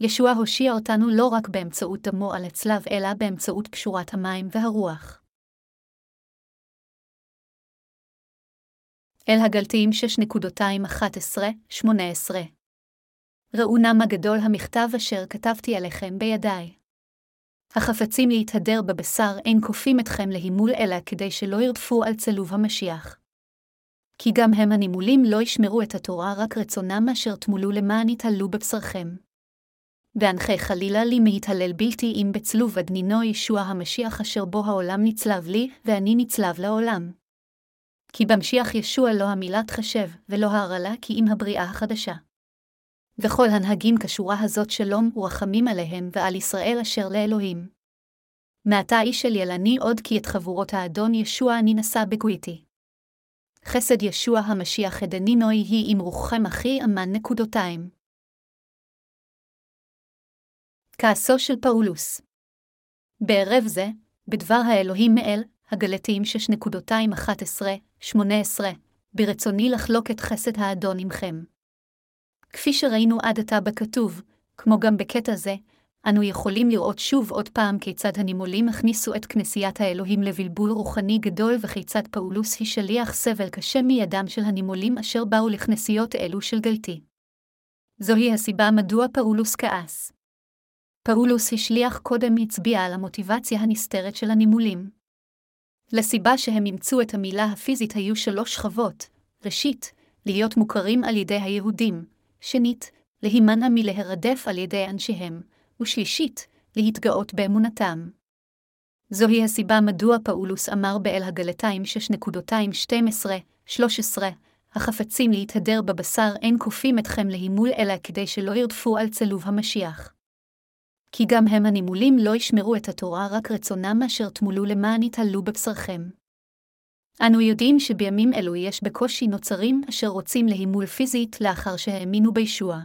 ישוע הושיע אותנו לא רק באמצעות דמו על הצלב, אלא באמצעות קשורת המים והרוח. אל הגלתיים 6.211-18 ראו נא מה גדול המכתב אשר כתבתי עליכם בידיי. החפצים להתהדר בבשר אין כופים אתכם להימול אלא כדי שלא ירדפו על צלוב המשיח. כי גם הם הנימולים לא ישמרו את התורה, רק רצונם אשר תמולו למען יתהלו בבשרכם. ואנחה חלילה לי מהתהלל בלתי אם בצלוב אדנינו ישוע המשיח אשר בו העולם נצלב לי, ואני נצלב לעולם. כי במשיח ישוע לא המילה תחשב, ולא הרעלה כי אם הבריאה החדשה. וכל הנהגים כשורה הזאת שלום ורחמים עליהם ועל ישראל אשר לאלוהים. מעתה איש אל ילני עוד כי את חבורות האדון ישוע אני נשא בגוויתי. חסד ישוע המשיח עדני נוי היא עם רוחכם אחי אמן נקודותיים. כעסו של פאולוס בערב זה, בדבר האלוהים מאל, הגלתיים 6.211-18, ברצוני לחלוק את חסד האדון עמכם. כפי שראינו עד עתה בכתוב, כמו גם בקטע זה, אנו יכולים לראות שוב עוד פעם כיצד הנימולים הכניסו את כנסיית האלוהים לבלבול רוחני גדול וכיצד פאולוס היא שליח סבל קשה מידם של הנימולים אשר באו לכנסיות אלו של גלתי. זוהי הסיבה מדוע פאולוס כעס. פאולוס השליח קודם הצביע על המוטיבציה הנסתרת של הנימולים. לסיבה שהם אימצו את המילה הפיזית היו שלוש שכבות, ראשית, להיות מוכרים על ידי היהודים, שנית, להימנע מלהרדף על ידי אנשיהם, ושלישית, להתגאות באמונתם. זוהי הסיבה מדוע פאולוס אמר באל הגלתיים 6.212-13, החפצים להתהדר בבשר אין כופים אתכם להימול אלא כדי שלא ירדפו על צלוב המשיח. כי גם הם הנימולים לא ישמרו את התורה, רק רצונם אשר תמולו למען יתעלו בבשרכם. אנו יודעים שבימים אלו יש בקושי נוצרים אשר רוצים להימול פיזית לאחר שהאמינו בישוע.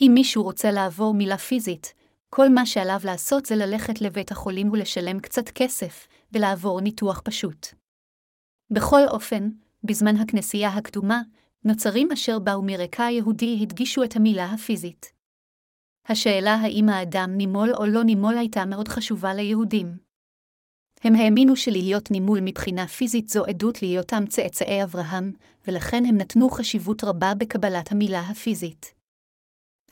אם מישהו רוצה לעבור מילה פיזית, כל מה שעליו לעשות זה ללכת לבית החולים ולשלם קצת כסף, ולעבור ניתוח פשוט. בכל אופן, בזמן הכנסייה הקדומה, נוצרים אשר באו מרקע יהודי הדגישו את המילה הפיזית. השאלה האם האדם נימול או לא נימול הייתה מאוד חשובה ליהודים. הם האמינו שלהיות נימול מבחינה פיזית זו עדות להיותם צאצאי אברהם, ולכן הם נתנו חשיבות רבה בקבלת המילה הפיזית.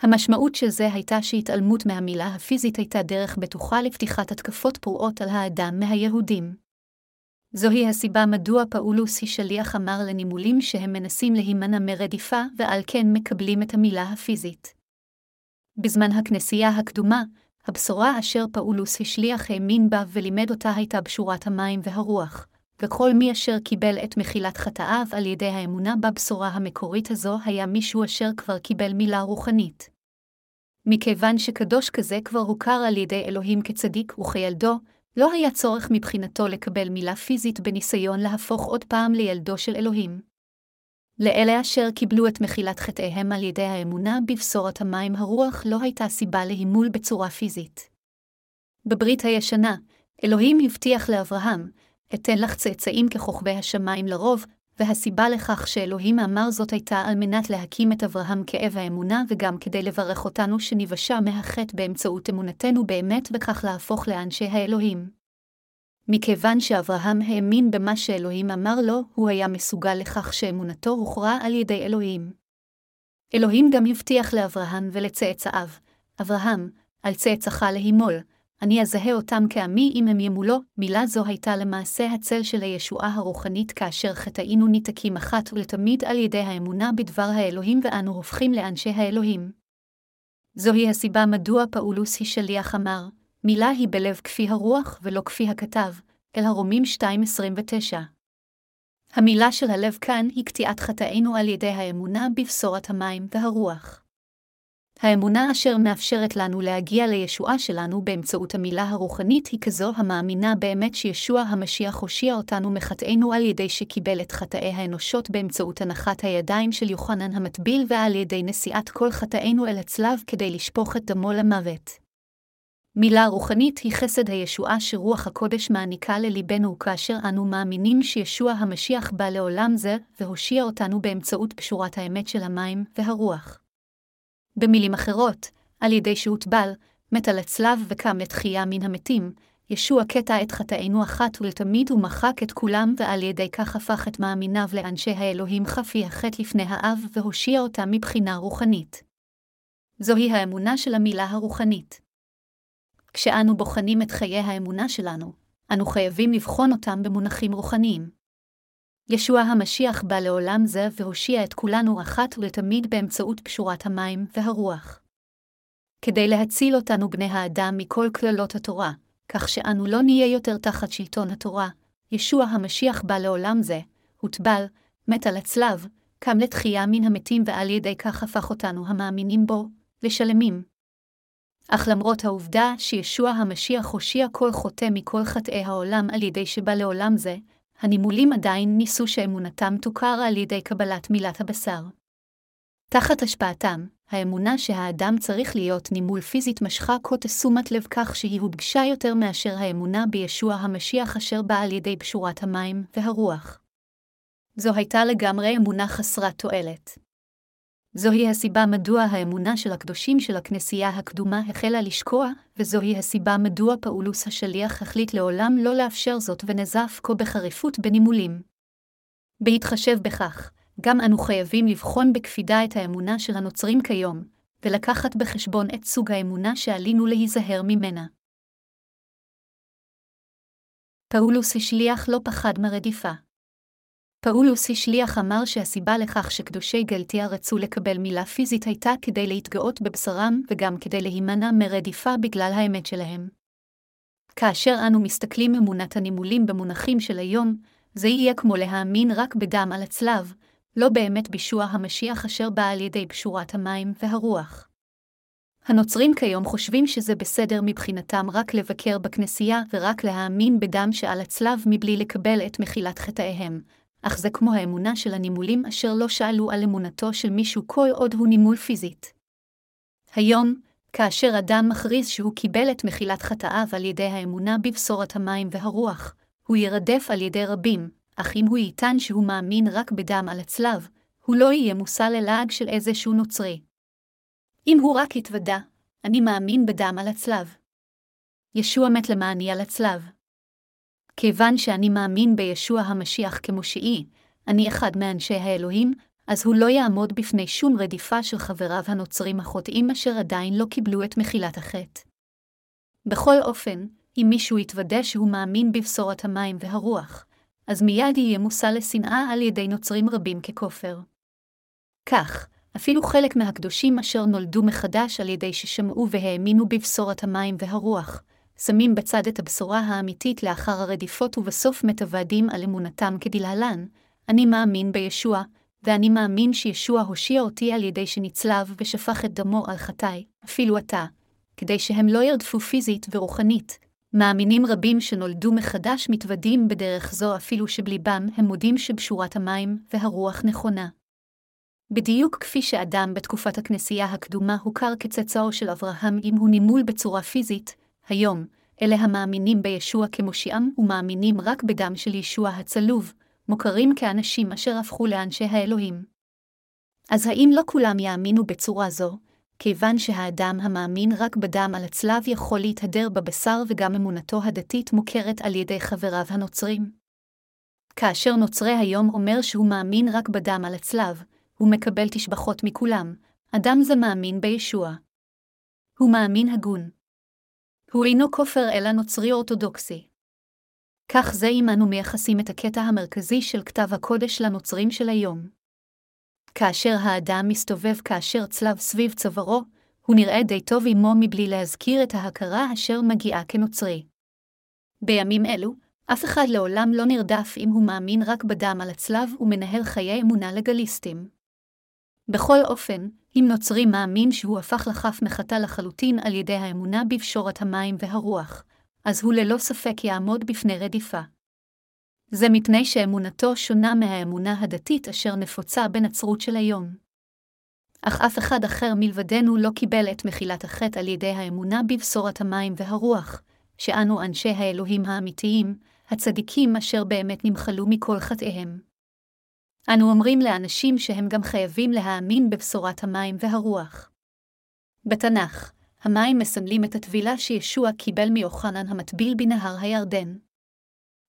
המשמעות של זה הייתה שהתעלמות מהמילה הפיזית הייתה דרך בטוחה לפתיחת התקפות פרועות על האדם מהיהודים. זוהי הסיבה מדוע פאולוס היא שליח אמר לנימולים שהם מנסים להימנע מרדיפה, ועל כן מקבלים את המילה הפיזית. בזמן הכנסייה הקדומה, הבשורה אשר פאולוס השליח האמין בה ולימד אותה הייתה בשורת המים והרוח, וכל מי אשר קיבל את מחילת חטאיו על ידי האמונה בבשורה המקורית הזו היה מישהו אשר כבר קיבל מילה רוחנית. מכיוון שקדוש כזה כבר הוכר על ידי אלוהים כצדיק וכילדו, לא היה צורך מבחינתו לקבל מילה פיזית בניסיון להפוך עוד פעם לילדו של אלוהים. לאלה אשר קיבלו את מחילת חטאיהם על ידי האמונה בבשורת המים הרוח לא הייתה סיבה להימול בצורה פיזית. בברית הישנה, אלוהים הבטיח לאברהם, אתן לך צאצאים ככוכבי השמיים לרוב, והסיבה לכך שאלוהים אמר זאת הייתה על מנת להקים את אברהם כאב האמונה וגם כדי לברך אותנו שניוושע מהחטא באמצעות אמונתנו באמת וכך להפוך לאנשי האלוהים. מכיוון שאברהם האמין במה שאלוהים אמר לו, הוא היה מסוגל לכך שאמונתו הוכרע על ידי אלוהים. אלוהים גם הבטיח לאברהם ולצאצאיו, אברהם, על צאצאך להימול, אני אזהה אותם כעמי אם הם ימולו, מילה זו הייתה למעשה הצל של הישועה הרוחנית כאשר חטאינו ניתקים אחת ולתמיד על ידי האמונה בדבר האלוהים ואנו הופכים לאנשי האלוהים. זוהי הסיבה מדוע פאולוס היא שליח אמר, מילה היא בלב כפי הרוח ולא כפי הכתב, אל הרומים 2.29. המילה של הלב כאן היא קטיעת חטאינו על ידי האמונה בבשורת המים והרוח. האמונה אשר מאפשרת לנו להגיע לישועה שלנו באמצעות המילה הרוחנית היא כזו המאמינה באמת שישוע המשיח הושיע אותנו מחטאינו על ידי שקיבל את חטאי האנושות באמצעות הנחת הידיים של יוחנן המטביל ועל ידי נשיאת כל חטאינו אל הצלב כדי לשפוך את דמו למוות. מילה רוחנית היא חסד הישועה שרוח הקודש מעניקה לליבנו כאשר אנו מאמינים שישוע המשיח בא לעולם זה, והושיע אותנו באמצעות פשורת האמת של המים והרוח. במילים אחרות, על ידי שהוטבל, מת על הצלב וקם לתחייה מן המתים, ישוע קטע את חטאינו אחת ולתמיד ומחק את כולם, ועל ידי כך הפך את מאמיניו לאנשי האלוהים חפי החטא לפני האב, והושיע אותם מבחינה רוחנית. זוהי האמונה של המילה הרוחנית. כשאנו בוחנים את חיי האמונה שלנו, אנו חייבים לבחון אותם במונחים רוחניים. ישוע המשיח בא לעולם זה והושיע את כולנו אחת ולתמיד באמצעות פשורת המים והרוח. כדי להציל אותנו בני האדם מכל קללות התורה, כך שאנו לא נהיה יותר תחת שלטון התורה, ישוע המשיח בא לעולם זה, הוטבל, מת על הצלב, קם לתחייה מן המתים ועל ידי כך הפך אותנו המאמינים בו, לשלמים. אך למרות העובדה שישוע המשיח הושיע כל חוטא מכל חטאי העולם על ידי שבא לעולם זה, הנימולים עדיין ניסו שאמונתם תוכר על ידי קבלת מילת הבשר. תחת השפעתם, האמונה שהאדם צריך להיות נימול פיזית משכה כה תשומת לב כך שהיא הודגשה יותר מאשר האמונה בישוע המשיח אשר בא על ידי פשורת המים והרוח. זו הייתה לגמרי אמונה חסרת תועלת. זוהי הסיבה מדוע האמונה של הקדושים של הכנסייה הקדומה החלה לשקוע, וזוהי הסיבה מדוע פאולוס השליח החליט לעולם לא לאפשר זאת ונזף כה בחריפות בנימולים. בהתחשב בכך, גם אנו חייבים לבחון בקפידה את האמונה של הנוצרים כיום, ולקחת בחשבון את סוג האמונה שעלינו להיזהר ממנה. פאולוס השליח לא פחד מרדיפה. פאולוס השליח אמר שהסיבה לכך שקדושי גלתיה רצו לקבל מילה פיזית הייתה כדי להתגאות בבשרם וגם כדי להימנע מרדיפה בגלל האמת שלהם. כאשר אנו מסתכלים אמונת הנימולים במונחים של היום, זה יהיה כמו להאמין רק בדם על הצלב, לא באמת בישוע המשיח אשר בא על ידי פשורת המים והרוח. הנוצרים כיום חושבים שזה בסדר מבחינתם רק לבקר בכנסייה ורק להאמין בדם שעל הצלב מבלי לקבל את מחילת חטאיהם, אך זה כמו האמונה של הנימולים אשר לא שאלו על אמונתו של מישהו כל עוד הוא נימול פיזית. היום, כאשר אדם מכריז שהוא קיבל את מחילת חטאיו על ידי האמונה בבשורת המים והרוח, הוא ירדף על ידי רבים, אך אם הוא יטען שהוא מאמין רק בדם על הצלב, הוא לא יהיה מושא ללעג של איזשהו נוצרי. אם הוא רק יתוודה, אני מאמין בדם על הצלב. ישוע מת למעני על הצלב. כיוון שאני מאמין בישוע המשיח כמושיעי, אני אחד מאנשי האלוהים, אז הוא לא יעמוד בפני שום רדיפה של חבריו הנוצרים החוטאים אשר עדיין לא קיבלו את מחילת החטא. בכל אופן, אם מישהו יתוודה שהוא מאמין בבשורת המים והרוח, אז מיד יהיה מושא לשנאה על ידי נוצרים רבים ככופר. כך, אפילו חלק מהקדושים אשר נולדו מחדש על ידי ששמעו והאמינו בבשורת המים והרוח, שמים בצד את הבשורה האמיתית לאחר הרדיפות ובסוף מתוודים על אמונתם כדלהלן, אני מאמין בישוע, ואני מאמין שישוע הושיע אותי על ידי שנצלב ושפך את דמו על חטאי, אפילו אתה, כדי שהם לא ירדפו פיזית ורוחנית, מאמינים רבים שנולדו מחדש מתוודים בדרך זו אפילו שבליבם הם מודים שבשורת המים והרוח נכונה. בדיוק כפי שאדם בתקופת הכנסייה הקדומה הוכר כצאצאו של אברהם אם הוא נימול בצורה פיזית, היום, אלה המאמינים בישוע כמושיעם ומאמינים רק בדם של ישוע הצלוב, מוכרים כאנשים אשר הפכו לאנשי האלוהים. אז האם לא כולם יאמינו בצורה זו, כיוון שהאדם המאמין רק בדם על הצלב יכול להתהדר בבשר וגם אמונתו הדתית מוכרת על ידי חבריו הנוצרים. כאשר נוצרי היום אומר שהוא מאמין רק בדם על הצלב, הוא מקבל תשבחות מכולם, אדם זה מאמין בישוע. הוא מאמין הגון. הוא אינו כופר אלא נוצרי אורתודוקסי. כך זה אם אנו מייחסים את הקטע המרכזי של כתב הקודש לנוצרים של היום. כאשר האדם מסתובב כאשר צלב סביב צווארו, הוא נראה די טוב עמו מבלי להזכיר את ההכרה אשר מגיעה כנוצרי. בימים אלו, אף אחד לעולם לא נרדף אם הוא מאמין רק בדם על הצלב ומנהל חיי אמונה לגליסטים. בכל אופן, אם נוצרי מאמין שהוא הפך לחף מחטא לחלוטין על ידי האמונה בפשורת המים והרוח, אז הוא ללא ספק יעמוד בפני רדיפה. זה מפני שאמונתו שונה מהאמונה הדתית אשר נפוצה בנצרות של היום. אך אף אחד אחר מלבדנו לא קיבל את מחילת החטא על ידי האמונה בבשורת המים והרוח, שאנו אנשי האלוהים האמיתיים, הצדיקים אשר באמת נמחלו מכל חטאיהם. אנו אומרים לאנשים שהם גם חייבים להאמין בבשורת המים והרוח. בתנ"ך, המים מסמלים את הטבילה שישוע קיבל מיוחנן המטביל בנהר הירדן.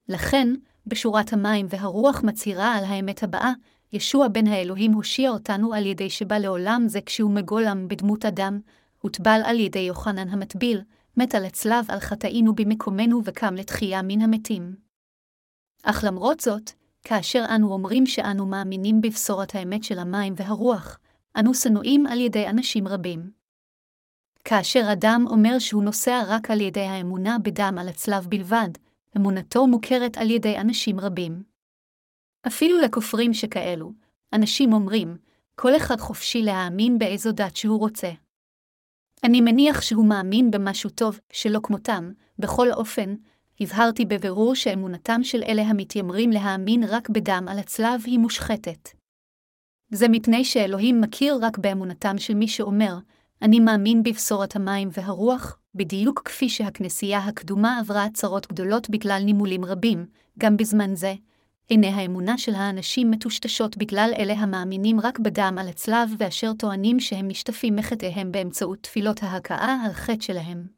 לכן, בשורת המים והרוח מצהירה על האמת הבאה, ישוע בן האלוהים הושיע אותנו על ידי שבא לעולם זה כשהוא מגולם בדמות אדם, הוטבל על ידי יוחנן המטביל, מת על הצלב על חטאינו במקומנו וקם לתחייה מן המתים. אך למרות זאת, כאשר אנו אומרים שאנו מאמינים בבשורת האמת של המים והרוח, אנו שנואים על ידי אנשים רבים. כאשר אדם אומר שהוא נוסע רק על ידי האמונה בדם על הצלב בלבד, אמונתו מוכרת על ידי אנשים רבים. אפילו לכופרים שכאלו, אנשים אומרים, כל אחד חופשי להאמין באיזו דת שהוא רוצה. אני מניח שהוא מאמין במשהו טוב, שלא כמותם, בכל אופן, הבהרתי בבירור שאמונתם של אלה המתיימרים להאמין רק בדם על הצלב היא מושחתת. זה מפני שאלוהים מכיר רק באמונתם של מי שאומר, אני מאמין בבשורת המים והרוח, בדיוק כפי שהכנסייה הקדומה עברה צרות גדולות בגלל נימולים רבים, גם בזמן זה, עיני האמונה של האנשים מטושטשות בגלל אלה המאמינים רק בדם על הצלב ואשר טוענים שהם נשטפים מחטאיהם באמצעות תפילות ההכאה על חטא שלהם.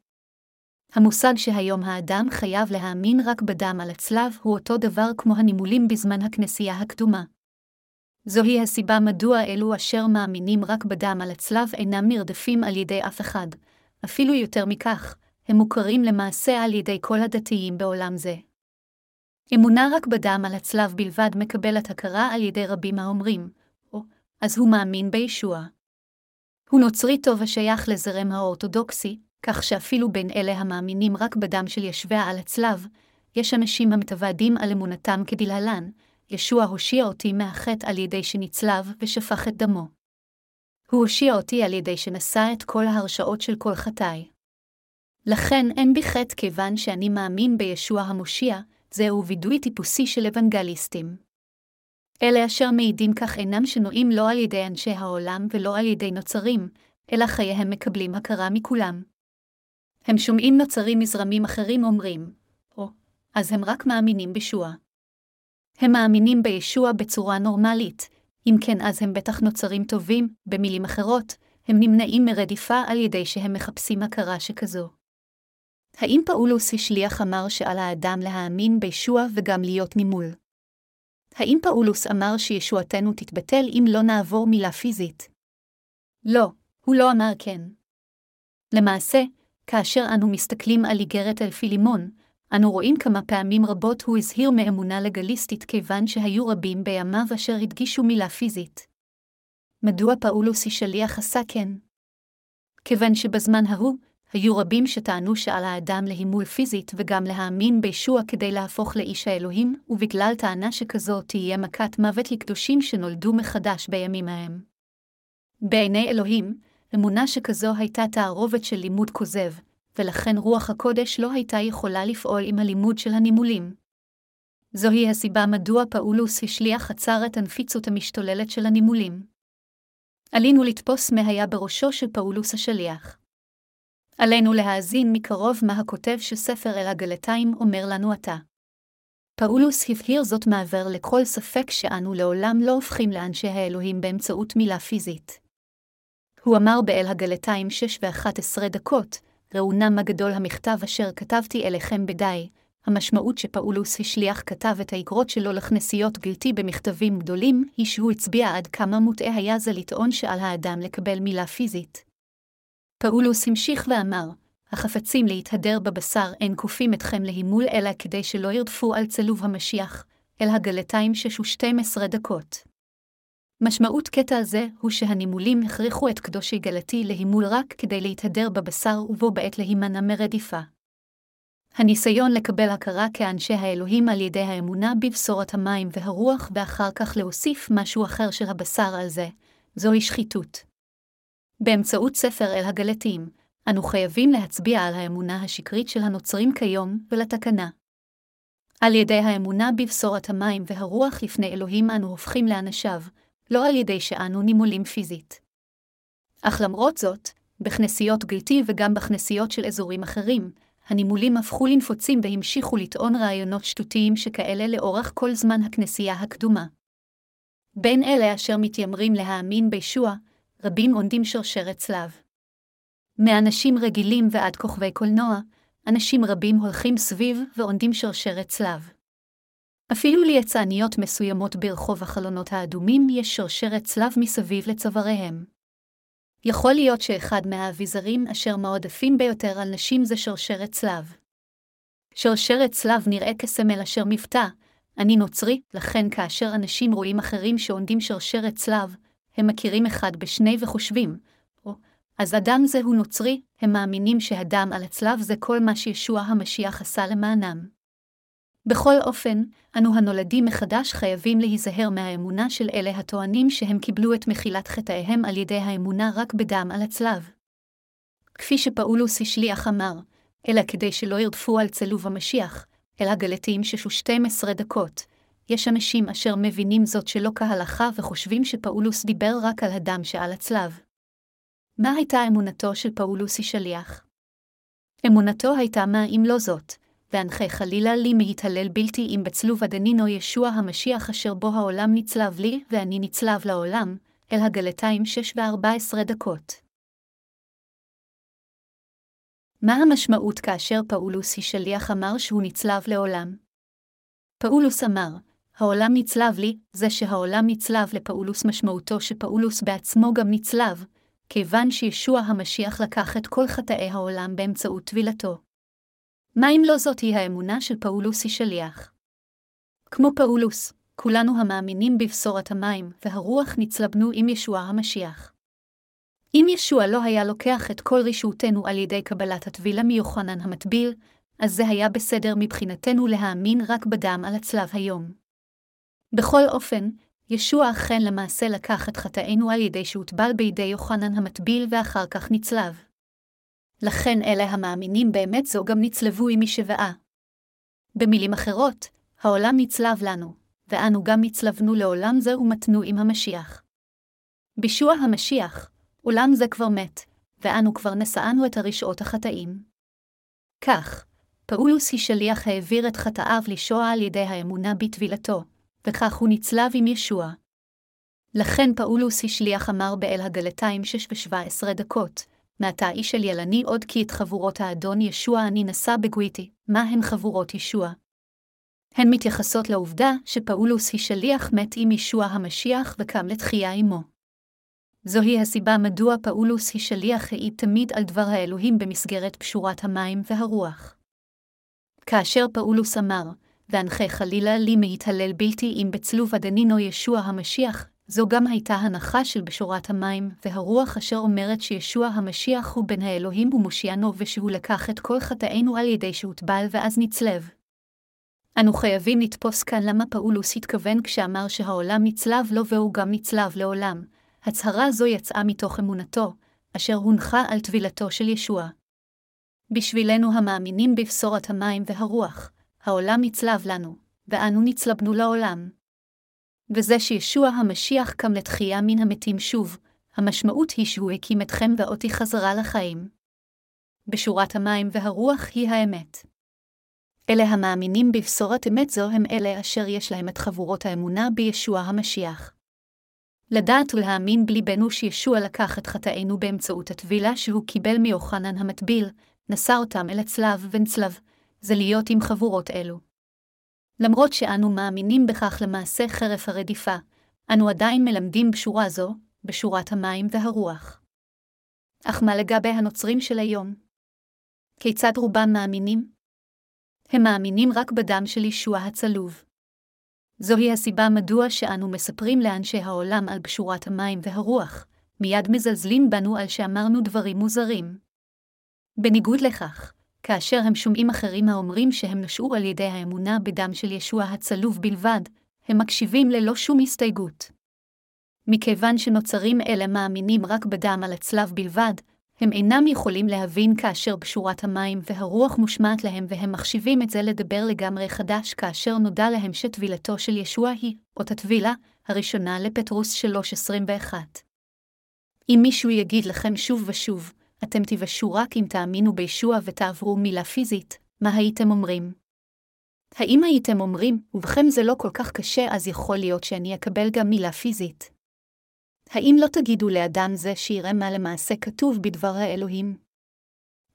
המושג שהיום האדם חייב להאמין רק בדם על הצלב הוא אותו דבר כמו הנימולים בזמן הכנסייה הקדומה. זוהי הסיבה מדוע אלו אשר מאמינים רק בדם על הצלב אינם נרדפים על ידי אף אחד. אפילו יותר מכך, הם מוכרים למעשה על ידי כל הדתיים בעולם זה. אמונה רק בדם על הצלב בלבד מקבלת הכרה על ידי רבים האומרים, או, אז הוא מאמין בישוע. הוא נוצרי טוב השייך לזרם האורתודוקסי, כך שאפילו בין אלה המאמינים רק בדם של ישביה על הצלב, יש אנשים המתוועדים על אמונתם כדלהלן, ישוע הושיע אותי מהחטא על ידי שנצלב ושפך את דמו. הוא הושיע אותי על ידי שנשא את כל ההרשאות של כל חטאי. לכן אין בי חטא כיוון שאני מאמין בישוע המושיע, זהו וידוי טיפוסי של אוונגליסטים. אלה אשר מעידים כך אינם שנועים לא על ידי אנשי העולם ולא על ידי נוצרים, אלא חייהם מקבלים הכרה מכולם. הם שומעים נוצרים מזרמים אחרים אומרים, או, אז הם רק מאמינים בישוע. הם מאמינים בישוע בצורה נורמלית, אם כן אז הם בטח נוצרים טובים, במילים אחרות, הם נמנעים מרדיפה על ידי שהם מחפשים הכרה שכזו. האם פאולוס השליח אמר שעל האדם להאמין בישוע וגם להיות ממול? האם פאולוס אמר שישועתנו תתבטל אם לא נעבור מילה פיזית? לא, הוא לא אמר כן. למעשה, כאשר אנו מסתכלים על איגרת אל פילימון, אנו רואים כמה פעמים רבות הוא הזהיר מאמונה לגליסטית כיוון שהיו רבים בימיו אשר הדגישו מילה פיזית. מדוע פאולוס השליח עשה כן? כיוון שבזמן ההוא, היו רבים שטענו שעל האדם להימול פיזית וגם להאמין בישוע כדי להפוך לאיש האלוהים, ובגלל טענה שכזו תהיה מכת מוות לקדושים שנולדו מחדש בימים ההם. בעיני אלוהים, אמונה שכזו הייתה תערובת של לימוד כוזב, ולכן רוח הקודש לא הייתה יכולה לפעול עם הלימוד של הנימולים. זוהי הסיבה מדוע פאולוס השליח עצר את הנפיצות המשתוללת של הנימולים. עלינו לתפוס מה היה בראשו של פאולוס השליח. עלינו להאזין מקרוב מה הכותב של ספר אל הגלתיים אומר לנו עתה. פאולוס הבהיר זאת מעבר לכל ספק שאנו לעולם לא הופכים לאנשי האלוהים באמצעות מילה פיזית. הוא אמר באל הגלתיים שש ואחת עשרה דקות, ראו נא מה גדול המכתב אשר כתבתי אליכם בדי, המשמעות שפאולוס השליח כתב את האגרות שלו לכנסיות גלתי במכתבים גדולים, היא שהוא הצביע עד כמה מוטעה היה זה לטעון שעל האדם לקבל מילה פיזית. פאולוס המשיך ואמר, החפצים להתהדר בבשר אין כופים אתכם להימול אלא כדי שלא ירדפו על צלוב המשיח, אל הגלתיים שש ושתים עשרה דקות. משמעות קטע זה הוא שהנימולים הכריחו את קדושי גלתי להימול רק כדי להתהדר בבשר ובו בעת להימנע מרדיפה. הניסיון לקבל הכרה כאנשי האלוהים על ידי האמונה בבשורת המים והרוח ואחר כך להוסיף משהו אחר של הבשר על זה, זוהי שחיתות. באמצעות ספר אל הגלתים, אנו חייבים להצביע על האמונה השקרית של הנוצרים כיום ולתקנה. על ידי האמונה בבשורת המים והרוח לפני אלוהים אנו הופכים לאנשיו, לא על ידי שאנו נימולים פיזית. אך למרות זאת, בכנסיות גלתי וגם בכנסיות של אזורים אחרים, הנימולים הפכו לנפוצים והמשיכו לטעון רעיונות שטותיים שכאלה לאורך כל זמן הכנסייה הקדומה. בין אלה אשר מתיימרים להאמין בישוע, רבים עונדים שרשרת צלב. מאנשים רגילים ועד כוכבי קולנוע, אנשים רבים הולכים סביב ועונדים שרשרת צלב. אפילו ליצאניות מסוימות ברחוב החלונות האדומים יש שרשרת צלב מסביב לצוואריהם. יכול להיות שאחד מהאביזרים אשר מועדפים ביותר על נשים זה שרשרת צלב. שרשרת צלב נראה כסמל אשר מבטא, אני נוצרי, לכן כאשר אנשים רואים אחרים שעונדים שרשרת צלב, הם מכירים אחד בשני וחושבים, או, אז אדם זה הוא נוצרי, הם מאמינים שהדם על הצלב זה כל מה שישוע המשיח עשה למענם. בכל אופן, אנו הנולדים מחדש חייבים להיזהר מהאמונה של אלה הטוענים שהם קיבלו את מחילת חטאיהם על ידי האמונה רק בדם על הצלב. כפי שפאולוס השליח אמר, אלא כדי שלא ירדפו על צלוב המשיח, אלא גלתיים ששו 12 דקות. יש אנשים אשר מבינים זאת שלא כהלכה וחושבים שפאולוס דיבר רק על הדם שעל הצלב. מה הייתה אמונתו של פאולוס השליח? אמונתו הייתה מה אם לא זאת, ואני חלילה לי מהתהלל בלתי אם בצלב אדונינו ישוע המשיח אשר בו העולם נצלב לי, ואני נצלב לעולם, אל הגלתיים שש וארבע עשרה דקות. מה המשמעות כאשר פאולוס השליח אמר שהוא נצלב לעולם? פאולוס אמר, העולם נצלב לי, זה שהעולם נצלב לפאולוס משמעותו שפאולוס בעצמו גם נצלב, כיוון שישוע המשיח לקח את כל חטאי העולם באמצעות טבילתו. מה אם לא זאת היא האמונה של פאולוס השליח? כמו פאולוס, כולנו המאמינים בבשורת המים והרוח נצלבנו עם ישוע המשיח. אם ישוע לא היה לוקח את כל רשעותנו על ידי קבלת הטבילה מיוחנן המטביל, אז זה היה בסדר מבחינתנו להאמין רק בדם על הצלב היום. בכל אופן, ישוע אכן למעשה לקח את חטאינו על ידי שהוטבל בידי יוחנן המטביל ואחר כך נצלב. לכן אלה המאמינים באמת זו גם נצלבו עם משוואה. במילים אחרות, העולם נצלב לנו, ואנו גם נצלבנו לעולם זה ומתנו עם המשיח. בישוע המשיח, עולם זה כבר מת, ואנו כבר נשאנו את הרשעות החטאים. כך, פאולוס השליח העביר את חטאיו לישוע על ידי האמונה בטבילתו, וכך הוא נצלב עם ישוע. לכן פאולוס השליח אמר באל הגלתיים שש ושבע עשרה דקות, מעתה איש אל ילני עוד כי את חבורות האדון ישוע אני נשא בגוויתי, מה הן חבורות ישוע? הן מתייחסות לעובדה שפאולוס היא שליח מת עם ישוע המשיח וקם לתחייה עמו. זוהי הסיבה מדוע פאולוס היא שליח העיד תמיד על דבר האלוהים במסגרת פשורת המים והרוח. כאשר פאולוס אמר, ואנחה חלילה לי מהתהלל בלתי אם בצלוב עדנינו ישוע המשיח, זו גם הייתה הנחה של בשורת המים, והרוח אשר אומרת שישוע המשיח הוא בן האלוהים ומושיענו ושהוא לקח את כל חטאינו על ידי שהוטבל ואז נצלב. אנו חייבים לתפוס כאן למה פאולוס התכוון כשאמר שהעולם נצלב לו והוא גם נצלב לעולם. הצהרה זו יצאה מתוך אמונתו, אשר הונחה על טבילתו של ישוע. בשבילנו המאמינים בבשורת המים והרוח, העולם נצלב לנו, ואנו נצלבנו לעולם. וזה שישוע המשיח קם לתחייה מן המתים שוב, המשמעות היא שהוא הקים אתכם ואותי חזרה לחיים. בשורת המים והרוח היא האמת. אלה המאמינים בבשורת אמת זו הם אלה אשר יש להם את חבורות האמונה בישוע המשיח. לדעת ולהאמין בליבנו שישוע לקח את חטאינו באמצעות הטבילה שהוא קיבל מיוחנן המטביל, נשא אותם אל הצלב ונצלב, זה להיות עם חבורות אלו. למרות שאנו מאמינים בכך למעשה חרף הרדיפה, אנו עדיין מלמדים בשורה זו, בשורת המים והרוח. אך מה לגבי הנוצרים של היום? כיצד רובם מאמינים? הם מאמינים רק בדם של ישוע הצלוב. זוהי הסיבה מדוע שאנו מספרים לאנשי העולם על בשורת המים והרוח, מיד מזלזלים בנו על שאמרנו דברים מוזרים. בניגוד לכך, כאשר הם שומעים אחרים האומרים שהם נשאו על ידי האמונה בדם של ישוע הצלוב בלבד, הם מקשיבים ללא שום הסתייגות. מכיוון שנוצרים אלה מאמינים רק בדם על הצלב בלבד, הם אינם יכולים להבין כאשר בשורת המים והרוח מושמעת להם והם מחשיבים את זה לדבר לגמרי חדש כאשר נודע להם שטבילתו של ישוע היא, אות הטבילה, הראשונה לפטרוס 3.21. אם מישהו יגיד לכם שוב ושוב, אתם תיוושעו רק אם תאמינו בישוע ותעברו מילה פיזית, מה הייתם אומרים? האם הייתם אומרים, ובכם זה לא כל כך קשה אז יכול להיות שאני אקבל גם מילה פיזית? האם לא תגידו לאדם זה שיראה מה למעשה כתוב בדבר האלוהים?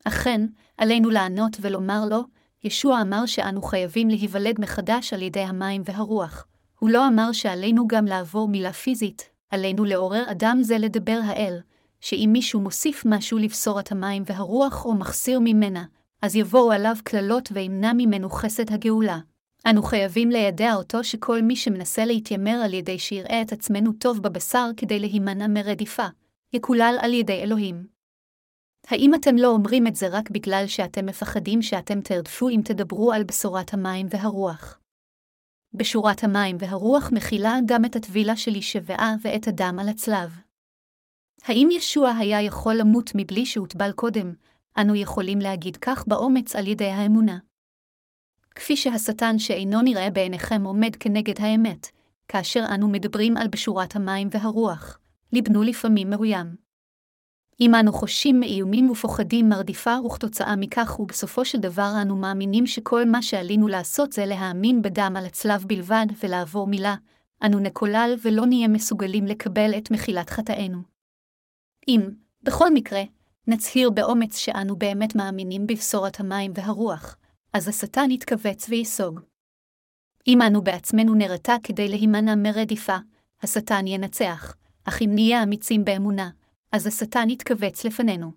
אכן, עלינו לענות ולומר לו, ישוע אמר שאנו חייבים להיוולד מחדש על ידי המים והרוח. הוא לא אמר שעלינו גם לעבור מילה פיזית, עלינו לעורר אדם זה לדבר האל, שאם מישהו מוסיף משהו לבשורת המים והרוח או מחסיר ממנה, אז יבואו עליו קללות וימנע ממנו חסד הגאולה. אנו חייבים לידע אותו שכל מי שמנסה להתיימר על ידי שיראה את עצמנו טוב בבשר כדי להימנע מרדיפה, יקולל על ידי אלוהים. האם אתם לא אומרים את זה רק בגלל שאתם מפחדים שאתם תרדפו אם תדברו על בשורת המים והרוח? בשורת המים והרוח מכילה גם את הטבילה של ישבעה ואת הדם על הצלב. האם ישוע היה יכול למות מבלי שהוטבל קודם, אנו יכולים להגיד כך באומץ על ידי האמונה. כפי שהשטן שאינו נראה בעיניכם עומד כנגד האמת, כאשר אנו מדברים על בשורת המים והרוח, לבנו לפעמים מאוים. אם אנו חושים מאיומים ופוחדים מרדיפה וכתוצאה מכך ובסופו של דבר אנו מאמינים שכל מה שעלינו לעשות זה להאמין בדם על הצלב בלבד ולעבור מילה, אנו נקולל ולא נהיה מסוגלים לקבל את מחילת חטאינו. אם, בכל מקרה, נצהיר באומץ שאנו באמת מאמינים בבשורת המים והרוח, אז השטן יתכווץ וייסוג. אם אנו בעצמנו נרתע כדי להימנע מרדיפה, השטן ינצח, אך אם נהיה אמיצים באמונה, אז השטן יתכווץ לפנינו.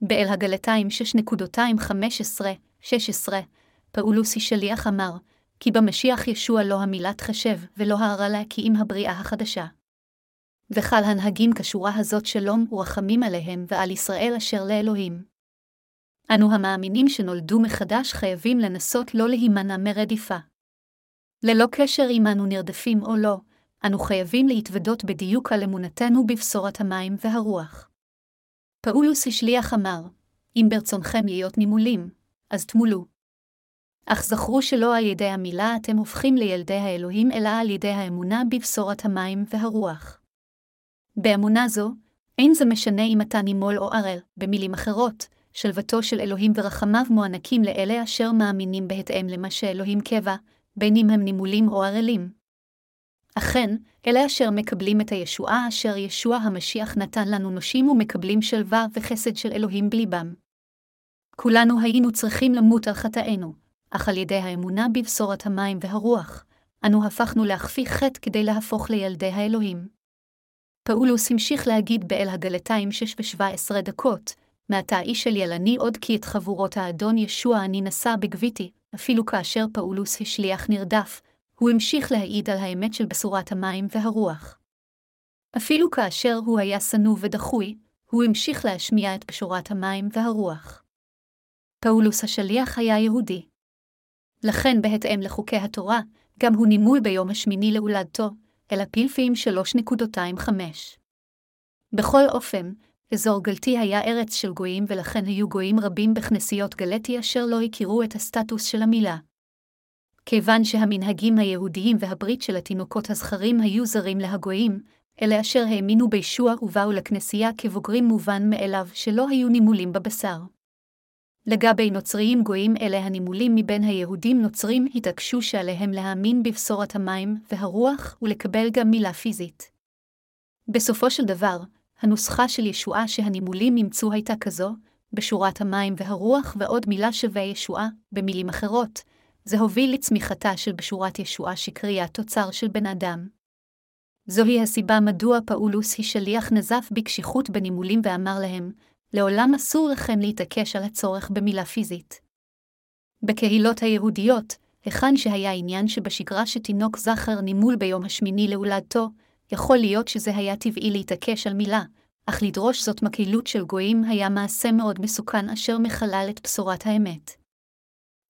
באל הגלתיים 6.215-16, פאולוסי שליח אמר, כי במשיח ישוע לא המילת חשב ולא הרעלה כי אם הבריאה החדשה. וחל הנהגים כשורה הזאת שלום ורחמים עליהם ועל ישראל אשר לאלוהים. אנו המאמינים שנולדו מחדש חייבים לנסות לא להימנע מרדיפה. ללא קשר אם אנו נרדפים או לא, אנו חייבים להתוודות בדיוק על אמונתנו בבשורת המים והרוח. פאולוס השליח אמר, אם ברצונכם להיות נימולים, אז תמולו. אך זכרו שלא על ידי המילה אתם הופכים לילדי האלוהים, אלא על ידי האמונה בבשורת המים והרוח. באמונה זו, אין זה משנה אם אתה נימול או ערל, במילים אחרות, שלוותו של אלוהים ורחמיו מוענקים לאלה אשר מאמינים בהתאם למה שאלוהים קבע, בין אם הם נימולים או ערלים. אכן, אלה אשר מקבלים את הישועה אשר ישוע המשיח נתן לנו נושים ומקבלים שלווה וחסד של אלוהים בליבם. כולנו היינו צריכים למות על חטאינו, אך על ידי האמונה בבשורת המים והרוח, אנו הפכנו להכפי חטא כדי להפוך לילדי האלוהים. פאולוס המשיך להגיד באל הגלתיים 6 ו-17 דקות, מעתה איש אל ילני עוד כי את חבורות האדון ישוע אני נשא בגביתי, אפילו כאשר פאולוס השליח נרדף, הוא המשיך להעיד על האמת של בשורת המים והרוח. אפילו כאשר הוא היה שנוא ודחוי, הוא המשיך להשמיע את בשורת המים והרוח. פאולוס השליח היה יהודי. לכן, בהתאם לחוקי התורה, גם הוא נימול ביום השמיני להולדתו, אלא פילפים 3.25. בכל אופן, אזור גלתי היה ארץ של גויים ולכן היו גויים רבים בכנסיות גלתי אשר לא הכירו את הסטטוס של המילה. כיוון שהמנהגים היהודיים והברית של התינוקות הזכרים היו זרים להגויים, אלה אשר האמינו בישוע ובאו לכנסייה כבוגרים מובן מאליו שלא היו נימולים בבשר. לגבי נוצריים גויים אלה הנימולים מבין היהודים נוצרים התעקשו שעליהם להאמין בבשורת המים והרוח ולקבל גם מילה פיזית. בסופו של דבר, הנוסחה של ישועה שהנימולים אימצו הייתה כזו, בשורת המים והרוח ועוד מילה שווה ישועה, במילים אחרות, זה הוביל לצמיחתה של בשורת ישועה שקריאה תוצר של בן אדם. זוהי הסיבה מדוע פאולוס השליח נזף בקשיחות בנימולים ואמר להם, לעולם אסור לכם להתעקש על הצורך במילה פיזית. בקהילות היהודיות, היכן שהיה עניין שבשגרה שתינוק זכר נימול ביום השמיני להולדתו, יכול להיות שזה היה טבעי להתעקש על מילה, אך לדרוש זאת מקהילות של גויים היה מעשה מאוד מסוכן אשר מחלל את בשורת האמת.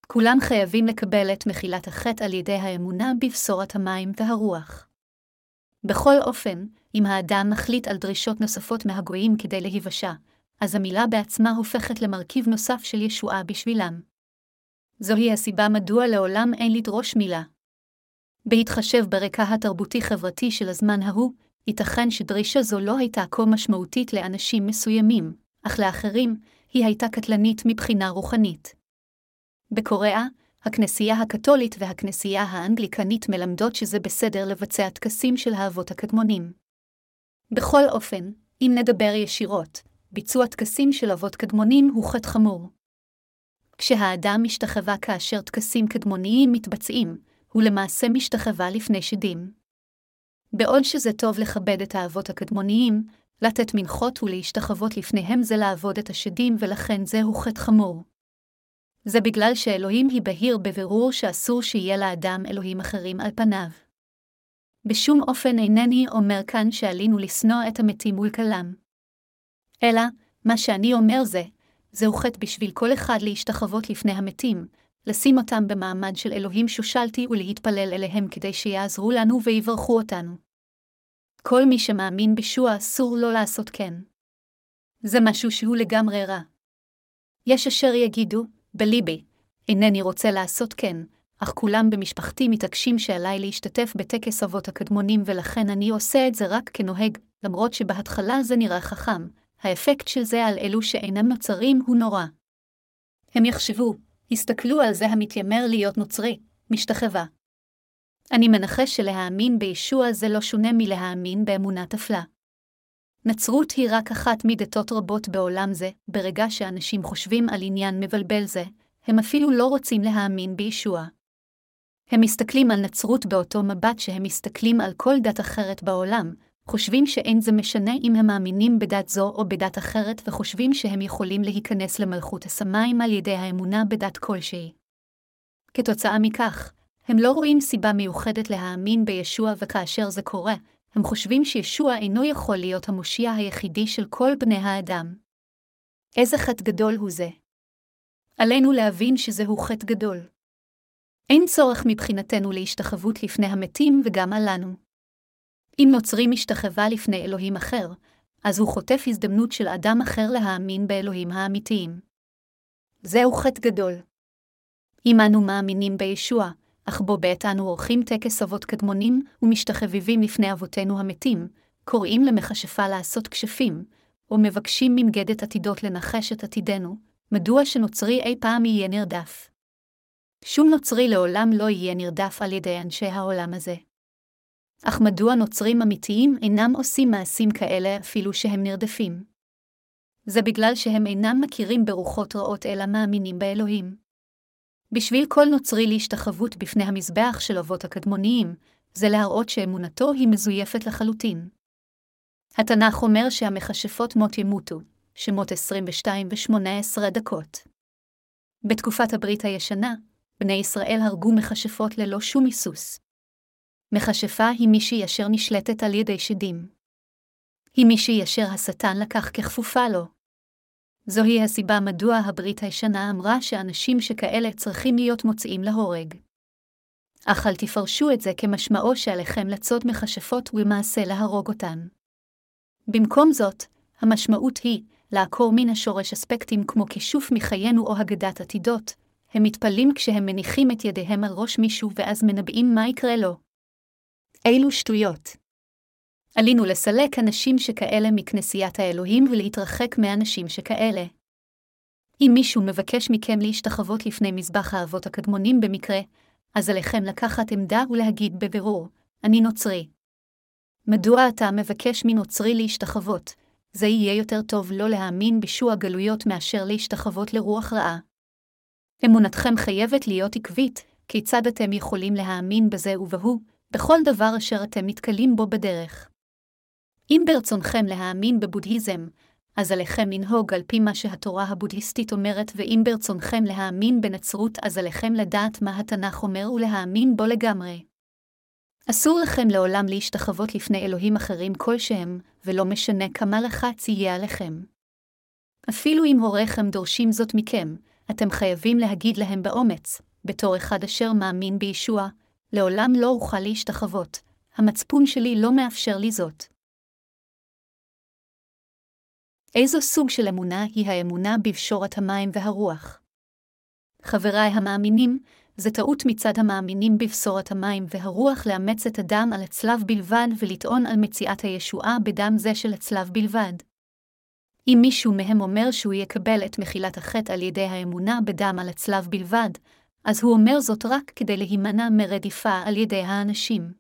כולם חייבים לקבל את מחילת החטא על ידי האמונה בבשורת המים והרוח. בכל אופן, אם האדם מחליט על דרישות נוספות מהגויים כדי להיוושע, אז המילה בעצמה הופכת למרכיב נוסף של ישועה בשבילם. זוהי הסיבה מדוע לעולם אין לדרוש מילה. בהתחשב ברקע התרבותי-חברתי של הזמן ההוא, ייתכן שדרישה זו לא הייתה כה משמעותית לאנשים מסוימים, אך לאחרים, היא הייתה קטלנית מבחינה רוחנית. בקוריאה, הכנסייה הקתולית והכנסייה האנגליקנית מלמדות שזה בסדר לבצע טקסים של האבות הקדמונים. בכל אופן, אם נדבר ישירות, ביצוע טקסים של אבות קדמונים הוא חטא חמור. כשהאדם משתחווה כאשר טקסים קדמוניים מתבצעים, הוא למעשה משתחווה לפני שדים. בעוד שזה טוב לכבד את האבות הקדמוניים, לתת מנחות ולהשתחוות לפניהם זה לעבוד את השדים ולכן זהו חטא חמור. זה בגלל שאלוהים הבהיר בבירור שאסור שיהיה לאדם אלוהים אחרים על פניו. בשום אופן אינני אומר כאן שעלינו לשנוא את המתים ולקלם. אלא, מה שאני אומר זה, זהו חטא בשביל כל אחד להשתחוות לפני המתים, לשים אותם במעמד של אלוהים שושלתי ולהתפלל אליהם כדי שיעזרו לנו ויברכו אותנו. כל מי שמאמין בישוע אסור לא לעשות כן. זה משהו שהוא לגמרי רע. יש אשר יגידו, בליבי, אינני רוצה לעשות כן, אך כולם במשפחתי מתעקשים שעליי להשתתף בטקס אבות הקדמונים ולכן אני עושה את זה רק כנוהג, למרות שבהתחלה זה נראה חכם, האפקט של זה על אלו שאינם נוצרים הוא נורא. הם יחשבו, הסתכלו על זה המתיימר להיות נוצרי, משתחווה. אני מנחש שלהאמין בישוע זה לא שונה מלהאמין באמונה תפלה. נצרות היא רק אחת מדתות רבות בעולם זה, ברגע שאנשים חושבים על עניין מבלבל זה, הם אפילו לא רוצים להאמין בישוע. הם מסתכלים על נצרות באותו מבט שהם מסתכלים על כל דת אחרת בעולם, חושבים שאין זה משנה אם הם מאמינים בדת זו או בדת אחרת, וחושבים שהם יכולים להיכנס למלכות השמיים על ידי האמונה בדת כלשהי. כתוצאה מכך, הם לא רואים סיבה מיוחדת להאמין בישוע, וכאשר זה קורה, הם חושבים שישוע אינו יכול להיות המושיע היחידי של כל בני האדם. איזה חטא גדול הוא זה. עלינו להבין שזהו חטא גדול. אין צורך מבחינתנו להשתחוות לפני המתים וגם עלינו. אם נוצרי משתחווה לפני אלוהים אחר, אז הוא חוטף הזדמנות של אדם אחר להאמין באלוהים האמיתיים. זהו חטא גדול. אם אנו מאמינים בישוע, אך בו בעת אנו עורכים טקס אבות קדמונים ומשתחווים לפני אבותינו המתים, קוראים למכשפה לעשות כשפים, או מבקשים ממגדת עתידות לנחש את עתידנו, מדוע שנוצרי אי פעם יהיה נרדף. שום נוצרי לעולם לא יהיה נרדף על ידי אנשי העולם הזה. אך מדוע נוצרים אמיתיים אינם עושים מעשים כאלה אפילו שהם נרדפים? זה בגלל שהם אינם מכירים ברוחות רעות אלא מאמינים באלוהים. בשביל כל נוצרי להשתחוות בפני המזבח של אבות הקדמוניים, זה להראות שאמונתו היא מזויפת לחלוטין. התנ"ך אומר שהמכשפות מות ימותו, שמות 22 ו-18 דקות. בתקופת הברית הישנה, בני ישראל הרגו מכשפות ללא שום היסוס. מכשפה היא מישהי אשר נשלטת על ידי שדים. היא מישהי אשר השטן לקח ככפופה לו. זוהי הסיבה מדוע הברית הישנה אמרה שאנשים שכאלה צריכים להיות מוצאים להורג. אך אל תפרשו את זה כמשמעו שעליכם לצוד מכשפות ולמעשה להרוג אותן. במקום זאת, המשמעות היא לעקור מן השורש אספקטים כמו כישוף מחיינו או הגדת עתידות, הם מתפלאים כשהם מניחים את ידיהם על ראש מישהו ואז מנבאים מה יקרה לו. אילו שטויות. עלינו לסלק אנשים שכאלה מכנסיית האלוהים ולהתרחק מאנשים שכאלה. אם מישהו מבקש מכם להשתחוות לפני מזבח האבות הקדמונים במקרה, אז עליכם לקחת עמדה ולהגיד בבירור, אני נוצרי. מדוע אתה מבקש מנוצרי להשתחוות? זה יהיה יותר טוב לא להאמין בשוע גלויות מאשר להשתחוות לרוח רעה. אמונתכם חייבת להיות עקבית, כיצד אתם יכולים להאמין בזה ובהוא, בכל דבר אשר אתם נתקלים בו בדרך. אם ברצונכם להאמין בבודהיזם, אז עליכם לנהוג על פי מה שהתורה הבודהיסטית אומרת, ואם ברצונכם להאמין בנצרות, אז עליכם לדעת מה התנ"ך אומר ולהאמין בו לגמרי. אסור לכם לעולם להשתחוות לפני אלוהים אחרים כלשהם, ולא משנה כמה לחץ יהיה עליכם. אפילו אם הוריכם דורשים זאת מכם, אתם חייבים להגיד להם באומץ, בתור אחד אשר מאמין בישוע, לעולם לא אוכל להשתחוות, המצפון שלי לא מאפשר לי זאת. איזו סוג של אמונה היא האמונה בפשורת המים והרוח? חבריי המאמינים, זה טעות מצד המאמינים בבשורת המים והרוח לאמץ את הדם על הצלב בלבד ולטעון על מציאת הישועה בדם זה של הצלב בלבד. אם מישהו מהם אומר שהוא יקבל את מחילת החטא על ידי האמונה בדם על הצלב בלבד, אז הוא אומר זאת רק כדי להימנע מרדיפה על ידי האנשים.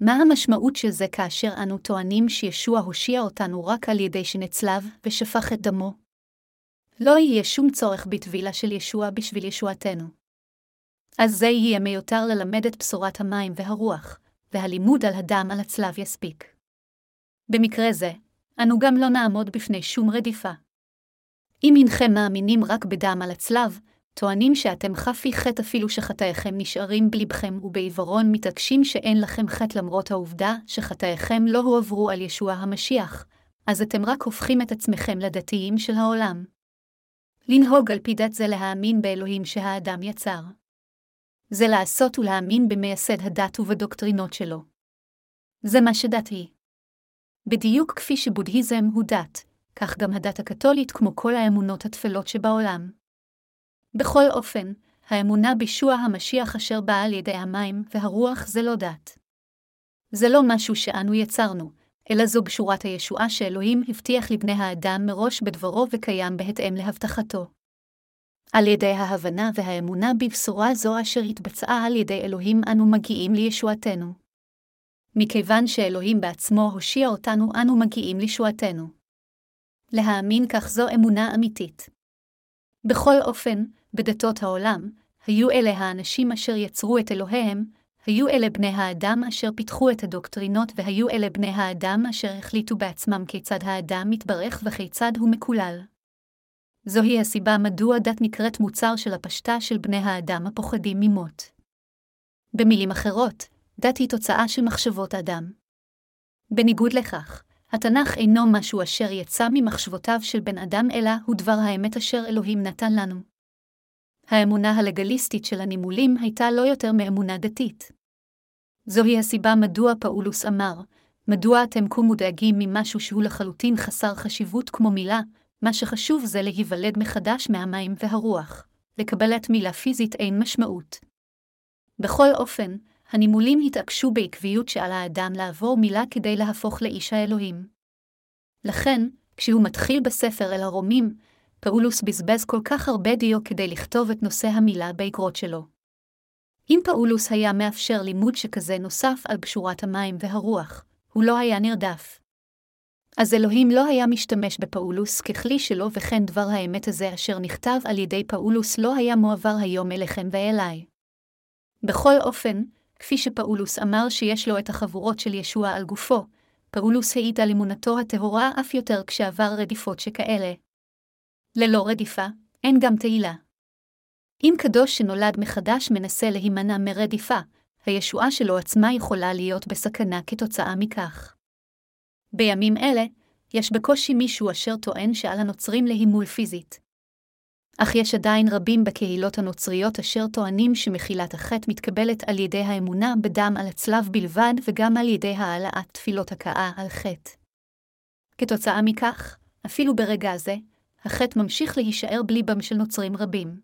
מה המשמעות של זה כאשר אנו טוענים שישוע הושיע אותנו רק על ידי שנצלב ושפך את דמו? לא יהיה שום צורך בטבילה של ישוע בשביל ישועתנו. אז זה יהיה מיותר ללמד את בשורת המים והרוח, והלימוד על הדם על הצלב יספיק. במקרה זה, אנו גם לא נעמוד בפני שום רדיפה. אם אינכם מאמינים רק בדם על הצלב, טוענים שאתם חפי חטא אפילו שחטאיכם נשארים בלבכם ובעיוורון מתעקשים שאין לכם חטא למרות העובדה שחטאיכם לא הועברו על ישוע המשיח, אז אתם רק הופכים את עצמכם לדתיים של העולם. לנהוג על פי דת זה להאמין באלוהים שהאדם יצר. זה לעשות ולהאמין במייסד הדת ובדוקטרינות שלו. זה מה שדת היא. בדיוק כפי שבודהיזם הוא דת, כך גם הדת הקתולית כמו כל האמונות התפלות שבעולם. בכל אופן, האמונה בישוע המשיח אשר באה על ידי המים והרוח זה לא דת. זה לא משהו שאנו יצרנו, אלא זו בשורת הישועה שאלוהים הבטיח לבני האדם מראש בדברו וקיים בהתאם להבטחתו. על ידי ההבנה והאמונה בבשורה זו אשר התבצעה על ידי אלוהים אנו מגיעים לישועתנו. מכיוון שאלוהים בעצמו הושיע אותנו, אנו מגיעים לישועתנו. להאמין כך זו אמונה אמיתית. בכל אופן, בדתות העולם, היו אלה האנשים אשר יצרו את אלוהיהם, היו אלה בני האדם אשר פיתחו את הדוקטרינות, והיו אלה בני האדם אשר החליטו בעצמם כיצד האדם מתברך וכיצד הוא מקולל. זוהי הסיבה מדוע דת נקראת מוצר של הפשטה של בני האדם הפוחדים ממות. במילים אחרות, דת היא תוצאה של מחשבות אדם. בניגוד לכך, התנ"ך אינו משהו אשר יצא ממחשבותיו של בן אדם, אלא הוא דבר האמת אשר אלוהים נתן לנו. האמונה הלגליסטית של הנימולים הייתה לא יותר מאמונה דתית. זוהי הסיבה מדוע פאולוס אמר, מדוע אתם כה מודאגים ממשהו שהוא לחלוטין חסר חשיבות כמו מילה, מה שחשוב זה להיוולד מחדש מהמים והרוח. לקבלת מילה פיזית אין משמעות. בכל אופן, הנימולים התעקשו בעקביות שעל האדם לעבור מילה כדי להפוך לאיש האלוהים. לכן, כשהוא מתחיל בספר אל הרומים, פאולוס בזבז כל כך הרבה דיו כדי לכתוב את נושא המילה באגרות שלו. אם פאולוס היה מאפשר לימוד שכזה נוסף על בשורת המים והרוח, הוא לא היה נרדף. אז אלוהים לא היה משתמש בפאולוס ככלי שלו, וכן דבר האמת הזה אשר נכתב על ידי פאולוס לא היה מועבר היום אליכם ואליי. בכל אופן, כפי שפאולוס אמר שיש לו את החבורות של ישוע על גופו, פאולוס העיד על אמונתו הטהורה אף יותר כשעבר רדיפות שכאלה. ללא רדיפה, אין גם תהילה. אם קדוש שנולד מחדש מנסה להימנע מרדיפה, הישועה שלו עצמה יכולה להיות בסכנה כתוצאה מכך. בימים אלה, יש בקושי מישהו אשר טוען שעל הנוצרים להימול פיזית. אך יש עדיין רבים בקהילות הנוצריות אשר טוענים שמחילת החטא מתקבלת על ידי האמונה בדם על הצלב בלבד וגם על ידי העלאת תפילות הכאה על חטא. כתוצאה מכך, אפילו ברגע זה, החטא ממשיך להישאר בליבם של נוצרים רבים.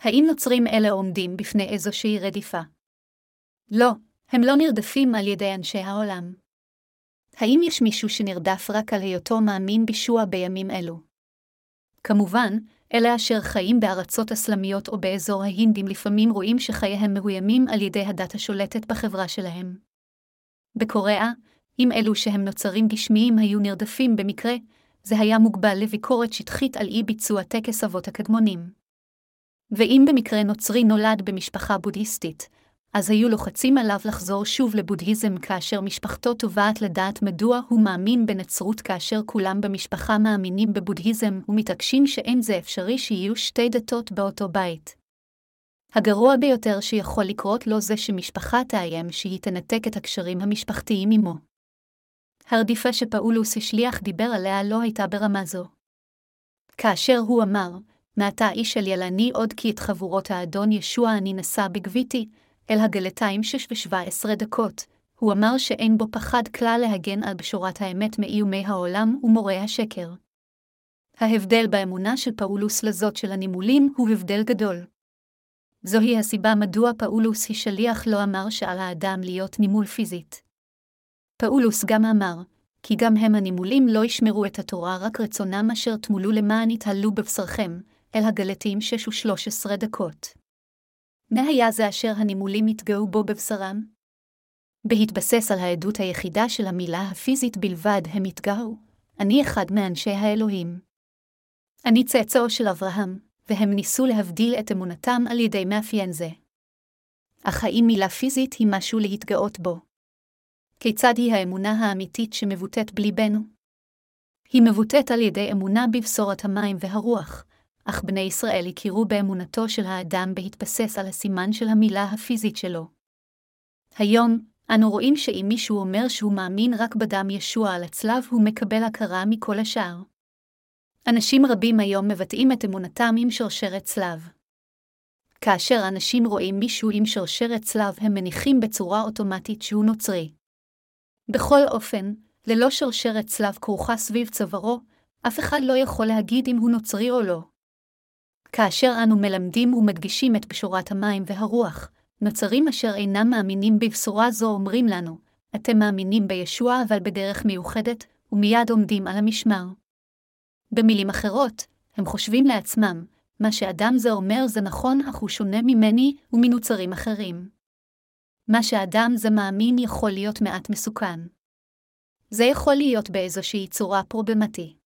האם נוצרים אלה עומדים בפני איזושהי רדיפה? לא, הם לא נרדפים על ידי אנשי העולם. האם יש מישהו שנרדף רק על היותו מאמין בישוע בימים אלו? כמובן, אלה אשר חיים בארצות אסלאמיות או באזור ההינדים לפעמים רואים שחייהם מאוימים על ידי הדת השולטת בחברה שלהם. בקוריאה, אם אלו שהם נוצרים גשמיים היו נרדפים במקרה, זה היה מוגבל לביקורת שטחית על אי ביצוע טקס אבות הקדמונים. ואם במקרה נוצרי נולד במשפחה בודהיסטית, אז היו לוחצים עליו לחזור שוב לבודהיזם כאשר משפחתו תובעת לדעת מדוע הוא מאמין בנצרות כאשר כולם במשפחה מאמינים בבודהיזם ומתעקשים שאין זה אפשרי שיהיו שתי דתות באותו בית. הגרוע ביותר שיכול לקרות לו זה שמשפחה תאיים שהיא תנתק את הקשרים המשפחתיים עמו. הרדיפה שפאולוס השליח דיבר עליה לא הייתה ברמה זו. כאשר הוא אמר, מעתה איש אל ילני עוד כי את חבורות האדון ישוע אני נשא בגביתי, אל הגלתיים שש ושבע עשרה דקות, הוא אמר שאין בו פחד כלל להגן על בשורת האמת מאיומי העולם ומורי השקר. ההבדל באמונה של פאולוס לזאת של הנימולים הוא הבדל גדול. זוהי הסיבה מדוע פאולוס השליח לא אמר שעל האדם להיות נימול פיזית. פאולוס גם אמר, כי גם הם הנימולים לא ישמרו את התורה רק רצונם אשר תימולו למען יתהללו בבשרכם, אל הגלתים שש ושלוש עשרה דקות. מה היה זה אשר הנימולים התגאו בו בבשרם? בהתבסס על העדות היחידה של המילה הפיזית בלבד, הם התגאו, אני אחד מאנשי האלוהים. אני צאצאו של אברהם, והם ניסו להבדיל את אמונתם על ידי מאפיין זה. אך האם מילה פיזית היא משהו להתגאות בו? כיצד היא האמונה האמיתית שמבוטאת בליבנו? היא מבוטאת על ידי אמונה בבשורת המים והרוח, אך בני ישראל הכירו באמונתו של האדם בהתבסס על הסימן של המילה הפיזית שלו. היום, אנו רואים שאם מישהו אומר שהוא מאמין רק בדם ישוע על הצלב, הוא מקבל הכרה מכל השאר. אנשים רבים היום מבטאים את אמונתם עם שרשרת צלב. כאשר אנשים רואים מישהו עם שרשרת צלב, הם מניחים בצורה אוטומטית שהוא נוצרי. בכל אופן, ללא שרשרת צלב כרוכה סביב צווארו, אף אחד לא יכול להגיד אם הוא נוצרי או לא. כאשר אנו מלמדים ומדגישים את בשורת המים והרוח, נוצרים אשר אינם מאמינים בבשורה זו אומרים לנו, אתם מאמינים בישוע אבל בדרך מיוחדת, ומיד עומדים על המשמר. במילים אחרות, הם חושבים לעצמם, מה שאדם זה אומר זה נכון, אך הוא שונה ממני ומנוצרים אחרים. מה שאדם זה מאמין יכול להיות מעט מסוכן. זה יכול להיות באיזושהי צורה פרובלמטי.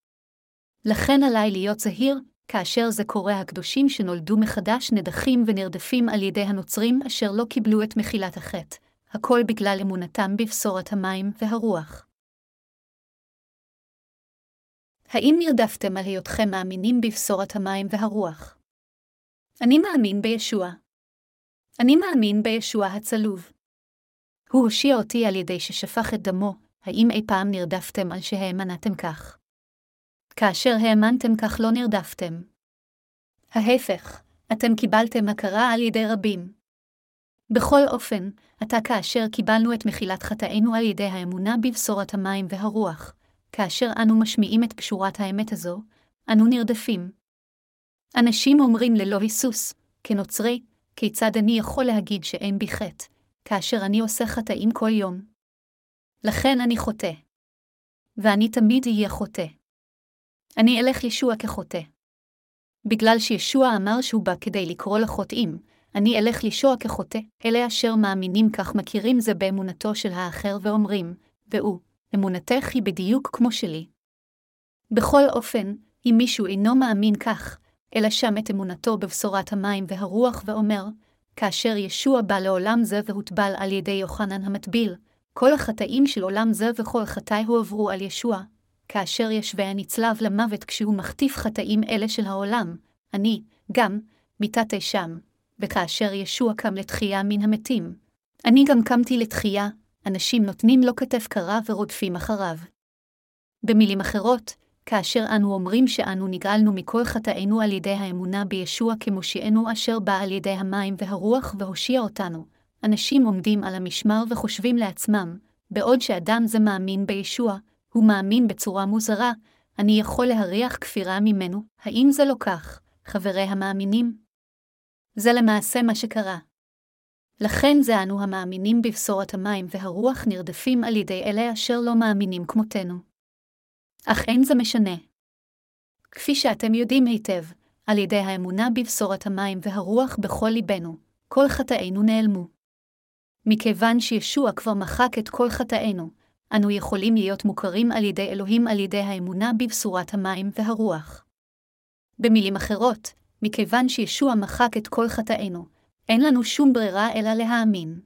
לכן עליי להיות זהיר, כאשר זה קורה הקדושים שנולדו מחדש נדחים ונרדפים על ידי הנוצרים אשר לא קיבלו את מחילת החטא, הכל בגלל אמונתם בבשורת המים והרוח. האם נרדפתם על היותכם מאמינים בבשורת המים והרוח? אני מאמין בישוע. אני מאמין בישוע הצלוב. הוא הושיע אותי על ידי ששפך את דמו, האם אי פעם נרדפתם על שהאמנתם כך? כאשר האמנתם כך לא נרדפתם. ההפך, אתם קיבלתם הכרה על ידי רבים. בכל אופן, עתה כאשר קיבלנו את מחילת חטאינו על ידי האמונה בבשורת המים והרוח, כאשר אנו משמיעים את קשורת האמת הזו, אנו נרדפים. אנשים אומרים ללא היסוס, כנוצרי, כיצד אני יכול להגיד שאין בי חטא, כאשר אני עושה חטאים כל יום? לכן אני חוטא. ואני תמיד אהיה חוטא. אני אלך ישוע כחוטא. בגלל שישוע אמר שהוא בא כדי לקרוא לחוטאים, אני אלך לישוע כחוטא, אלה אשר מאמינים כך מכירים זה באמונתו של האחר ואומרים, והוא, אמונתך היא בדיוק כמו שלי. בכל אופן, אם מישהו אינו מאמין כך, אלא שם את אמונתו בבשורת המים והרוח ואומר, כאשר ישוע בא לעולם זה והוטבל על ידי יוחנן המטביל, כל החטאים של עולם זה וכל חטאי הועברו על ישוע, כאשר ישווה הנצלב למוות כשהוא מחטיף חטאים אלה של העולם, אני, גם, מיתתי שם, וכאשר ישוע קם לתחייה מן המתים. אני גם קמתי לתחייה, אנשים נותנים לו כתף קרה ורודפים אחריו. במילים אחרות, כאשר אנו אומרים שאנו נגאלנו מכל חטאינו על ידי האמונה בישוע כמושיענו אשר בא על ידי המים והרוח והושיע אותנו, אנשים עומדים על המשמר וחושבים לעצמם, בעוד שאדם זה מאמין בישוע, הוא מאמין בצורה מוזרה, אני יכול להריח כפירה ממנו, האם זה לא כך, חברי המאמינים? זה למעשה מה שקרה. לכן זה אנו המאמינים בבשורת המים והרוח נרדפים על ידי אלה אשר לא מאמינים כמותנו. אך אין זה משנה. כפי שאתם יודעים היטב, על ידי האמונה בבשורת המים והרוח בכל ליבנו, כל חטאינו נעלמו. מכיוון שישוע כבר מחק את כל חטאינו, אנו יכולים להיות מוכרים על ידי אלוהים על ידי האמונה בבשורת המים והרוח. במילים אחרות, מכיוון שישוע מחק את כל חטאינו, אין לנו שום ברירה אלא להאמין.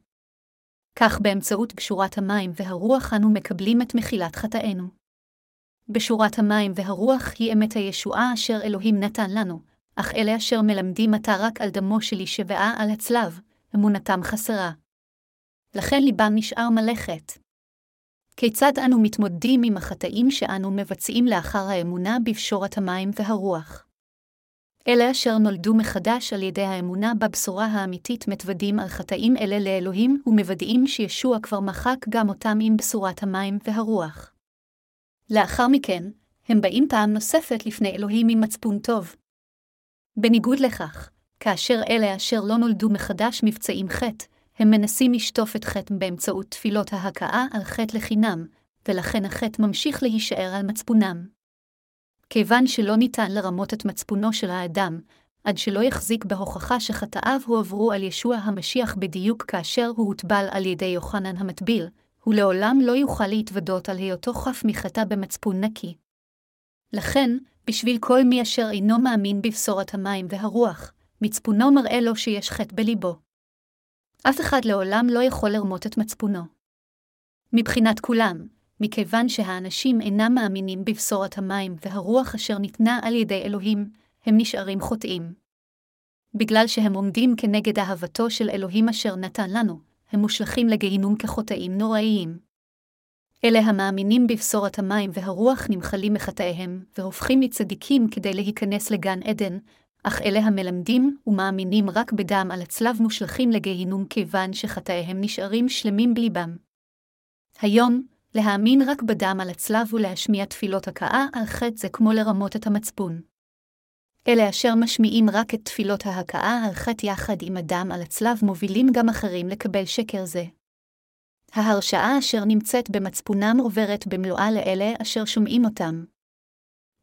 כך באמצעות בשורת המים והרוח אנו מקבלים את מחילת חטאינו. בשורת המים והרוח היא אמת הישועה אשר אלוהים נתן לנו, אך אלה אשר מלמדים עתה רק על דמו של שבעה על הצלב, אמונתם חסרה. לכן ליבם נשאר מלאכת. כיצד אנו מתמודדים עם החטאים שאנו מבצעים לאחר האמונה בפשורת המים והרוח? אלה אשר נולדו מחדש על ידי האמונה בבשורה האמיתית מתוודים על חטאים אלה לאלוהים ומוודאים שישוע כבר מחק גם אותם עם בשורת המים והרוח. לאחר מכן, הם באים פעם נוספת לפני אלוהים עם מצפון טוב. בניגוד לכך, כאשר אלה אשר לא נולדו מחדש מבצעים חטא, הם מנסים לשטוף את חטא באמצעות תפילות ההכאה על חטא לחינם, ולכן החטא ממשיך להישאר על מצפונם. כיוון שלא ניתן לרמות את מצפונו של האדם, עד שלא יחזיק בהוכחה שחטאיו הועברו על ישוע המשיח בדיוק כאשר הוא הוטבל על ידי יוחנן המטביל, הוא לעולם לא יוכל להתוודות על היותו חף מחטא במצפון נקי. לכן, בשביל כל מי אשר אינו מאמין בבשורת המים והרוח, מצפונו מראה לו שיש חטא בליבו. אף אחד לעולם לא יכול לרמות את מצפונו. מבחינת כולם, מכיוון שהאנשים אינם מאמינים בבשורת המים והרוח אשר ניתנה על ידי אלוהים, הם נשארים חוטאים. בגלל שהם עומדים כנגד אהבתו של אלוהים אשר נתן לנו, הם מושלכים לגיהינום כחוטאים נוראיים. אלה המאמינים בבשורת המים והרוח נמחלים מחטאיהם, והופכים מצדיקים כדי להיכנס לגן עדן, אך אלה המלמדים ומאמינים רק בדם על הצלב מושלכים לגיהינום כיוון שחטאיהם נשארים שלמים בליבם. היום, להאמין רק בדם על הצלב ולהשמיע תפילות הכאה על חטא זה כמו לרמות את המצפון. אלה אשר משמיעים רק את תפילות ההכאה חטא יחד עם הדם על הצלב מובילים גם אחרים לקבל שקר זה. ההרשעה אשר נמצאת במצפונם עוברת במלואה לאלה אשר שומעים אותם.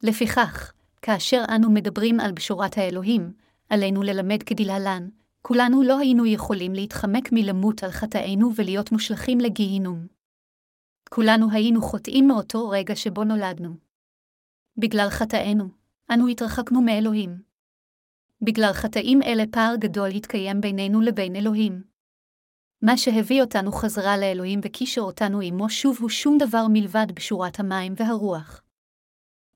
לפיכך, כאשר אנו מדברים על בשורת האלוהים, עלינו ללמד כדלהלן, כולנו לא היינו יכולים להתחמק מלמות על חטאינו ולהיות מושלכים לגיהינום. כולנו היינו חוטאים מאותו רגע שבו נולדנו. בגלל חטאינו, אנו התרחקנו מאלוהים. בגלל חטאים אלה פער גדול התקיים בינינו לבין אלוהים. מה שהביא אותנו חזרה לאלוהים וקישר אותנו עמו שוב הוא שום דבר מלבד בשורת המים והרוח.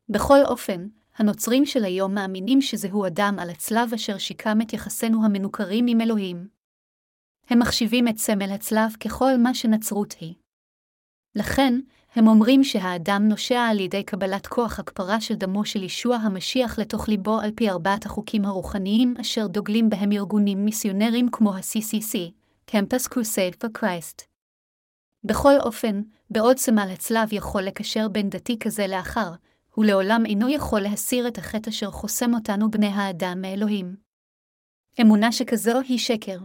בכל אופן, הנוצרים של היום מאמינים שזהו אדם על הצלב אשר שיקם את יחסינו המנוכרים עם אלוהים. הם מחשיבים את סמל הצלב ככל מה שנצרות היא. לכן, הם אומרים שהאדם נושע על ידי קבלת כוח הכפרה של דמו של ישוע המשיח לתוך ליבו על פי ארבעת החוקים הרוחניים אשר דוגלים בהם ארגונים מיסיונרים כמו ה-CCC, Campus Crusade for Christ. בכל אופן, בעוד סמל הצלב יכול לקשר בין דתי כזה לאחר, הוא לעולם אינו יכול להסיר את החטא אשר חוסם אותנו בני האדם מאלוהים. אמונה שכזו היא שקר.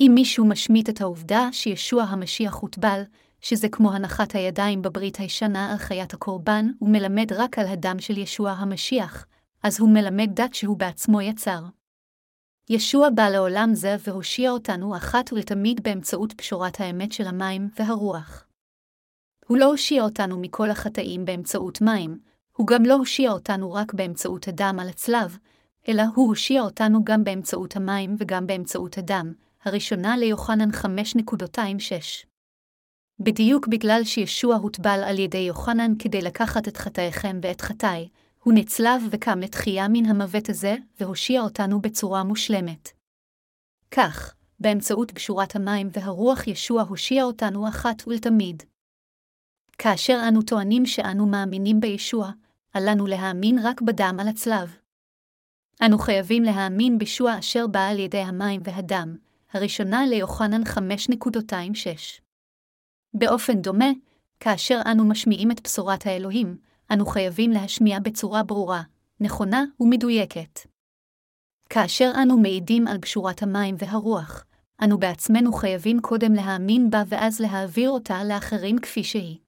אם מישהו משמיט את העובדה שישוע המשיח הוטבל, שזה כמו הנחת הידיים בברית הישנה על חיית הקורבן, ומלמד רק על הדם של ישוע המשיח, אז הוא מלמד דת שהוא בעצמו יצר. ישוע בא לעולם זה והושיע אותנו אחת ולתמיד באמצעות פשורת האמת של המים והרוח. הוא לא הושיע אותנו מכל החטאים באמצעות מים, הוא גם לא הושיע אותנו רק באמצעות הדם על הצלב, אלא הוא הושיע אותנו גם באמצעות המים וגם באמצעות הדם, הראשונה ליוחנן 5.26. בדיוק בגלל שישוע הוטבל על ידי יוחנן כדי לקחת את חטאיכם ואת חטאי, הוא נצלב וקם לתחייה מן המוות הזה, והושיע אותנו בצורה מושלמת. כך, באמצעות גשורת המים והרוח ישוע הושיע אותנו אחת ולתמיד. כאשר אנו טוענים שאנו מאמינים בישוע, עלינו להאמין רק בדם על הצלב. אנו חייבים להאמין בישוע אשר בא על ידי המים והדם, הראשונה ליוחנן 5.26. באופן דומה, כאשר אנו משמיעים את בשורת האלוהים, אנו חייבים להשמיע בצורה ברורה, נכונה ומדויקת. כאשר אנו מעידים על בשורת המים והרוח, אנו בעצמנו חייבים קודם להאמין בה ואז להעביר אותה לאחרים כפי שהיא.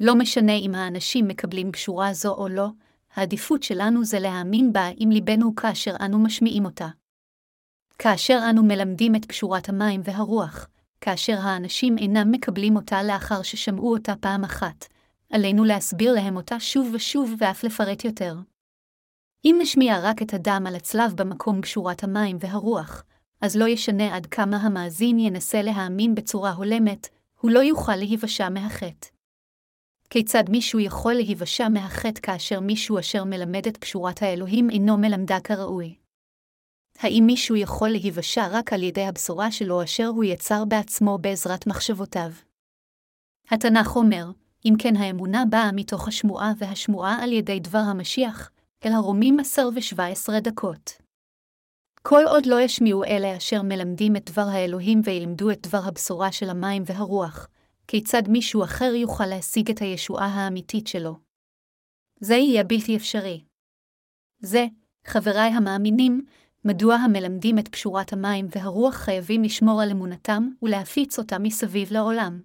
לא משנה אם האנשים מקבלים בשורה זו או לא, העדיפות שלנו זה להאמין בה עם ליבנו כאשר אנו משמיעים אותה. כאשר אנו מלמדים את פשורת המים והרוח, כאשר האנשים אינם מקבלים אותה לאחר ששמעו אותה פעם אחת, עלינו להסביר להם אותה שוב ושוב ואף לפרט יותר. אם נשמיע רק את הדם על הצלב במקום בשורת המים והרוח, אז לא ישנה עד כמה המאזין ינסה להאמין בצורה הולמת, הוא לא יוכל להיוושע מהחטא. כיצד מישהו יכול להיוושע מהחטא כאשר מישהו אשר מלמד את פשורת האלוהים אינו מלמדה כראוי? האם מישהו יכול להיוושע רק על ידי הבשורה שלו אשר הוא יצר בעצמו בעזרת מחשבותיו? התנ"ך אומר, אם כן האמונה באה מתוך השמועה והשמועה על ידי דבר המשיח, אל הרומים עשר ושבע עשרה דקות. כל עוד לא ישמיעו אלה אשר מלמדים את דבר האלוהים וילמדו את דבר הבשורה של המים והרוח, כיצד מישהו אחר יוכל להשיג את הישועה האמיתית שלו. זה יהיה בלתי אפשרי. זה, חבריי המאמינים, מדוע המלמדים את פשורת המים והרוח חייבים לשמור על אמונתם ולהפיץ אותה מסביב לעולם.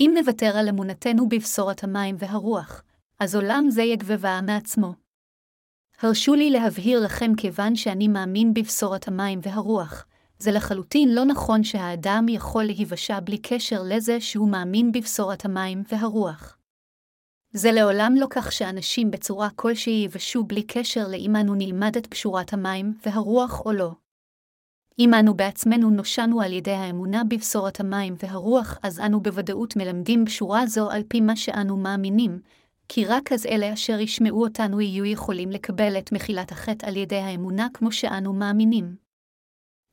אם נוותר על אמונתנו בבשורת המים והרוח, אז עולם זה יגבבה מעצמו. הרשו לי להבהיר לכם כיוון שאני מאמין בבשורת המים והרוח, זה לחלוטין לא נכון שהאדם יכול להיוושע בלי קשר לזה שהוא מאמין בבשורת המים והרוח. זה לעולם לא כך שאנשים בצורה כלשהי ייוושעו בלי קשר לאם אנו נלמד את פשורת המים והרוח או לא. אם אנו בעצמנו נושענו על ידי האמונה בבשורת המים והרוח, אז אנו בוודאות מלמדים בשורה זו על פי מה שאנו מאמינים, כי רק אז אלה אשר ישמעו אותנו יהיו יכולים לקבל את מחילת החטא על ידי האמונה כמו שאנו מאמינים.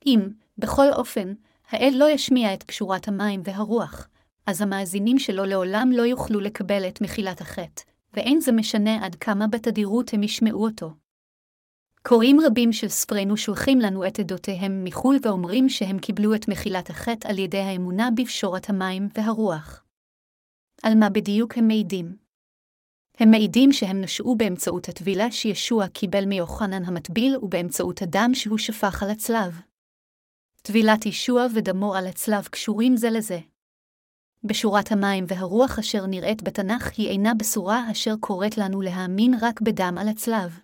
אם, בכל אופן, האל לא ישמיע את פשורת המים והרוח, אז המאזינים שלו לעולם לא יוכלו לקבל את מחילת החטא, ואין זה משנה עד כמה בתדירות הם ישמעו אותו. קוראים רבים של ספרינו שולחים לנו את עדותיהם מחו"ל ואומרים שהם קיבלו את מחילת החטא על ידי האמונה בפשורת המים והרוח. על מה בדיוק הם מעידים? הם מעידים שהם נשעו באמצעות הטבילה שישוע קיבל מיוחנן המטביל ובאמצעות הדם שהוא שפך על הצלב. טבילת ישוע ודמו על הצלב קשורים זה לזה. בשורת המים והרוח אשר נראית בתנ"ך היא אינה בשורה אשר קוראת לנו להאמין רק בדם על הצלב.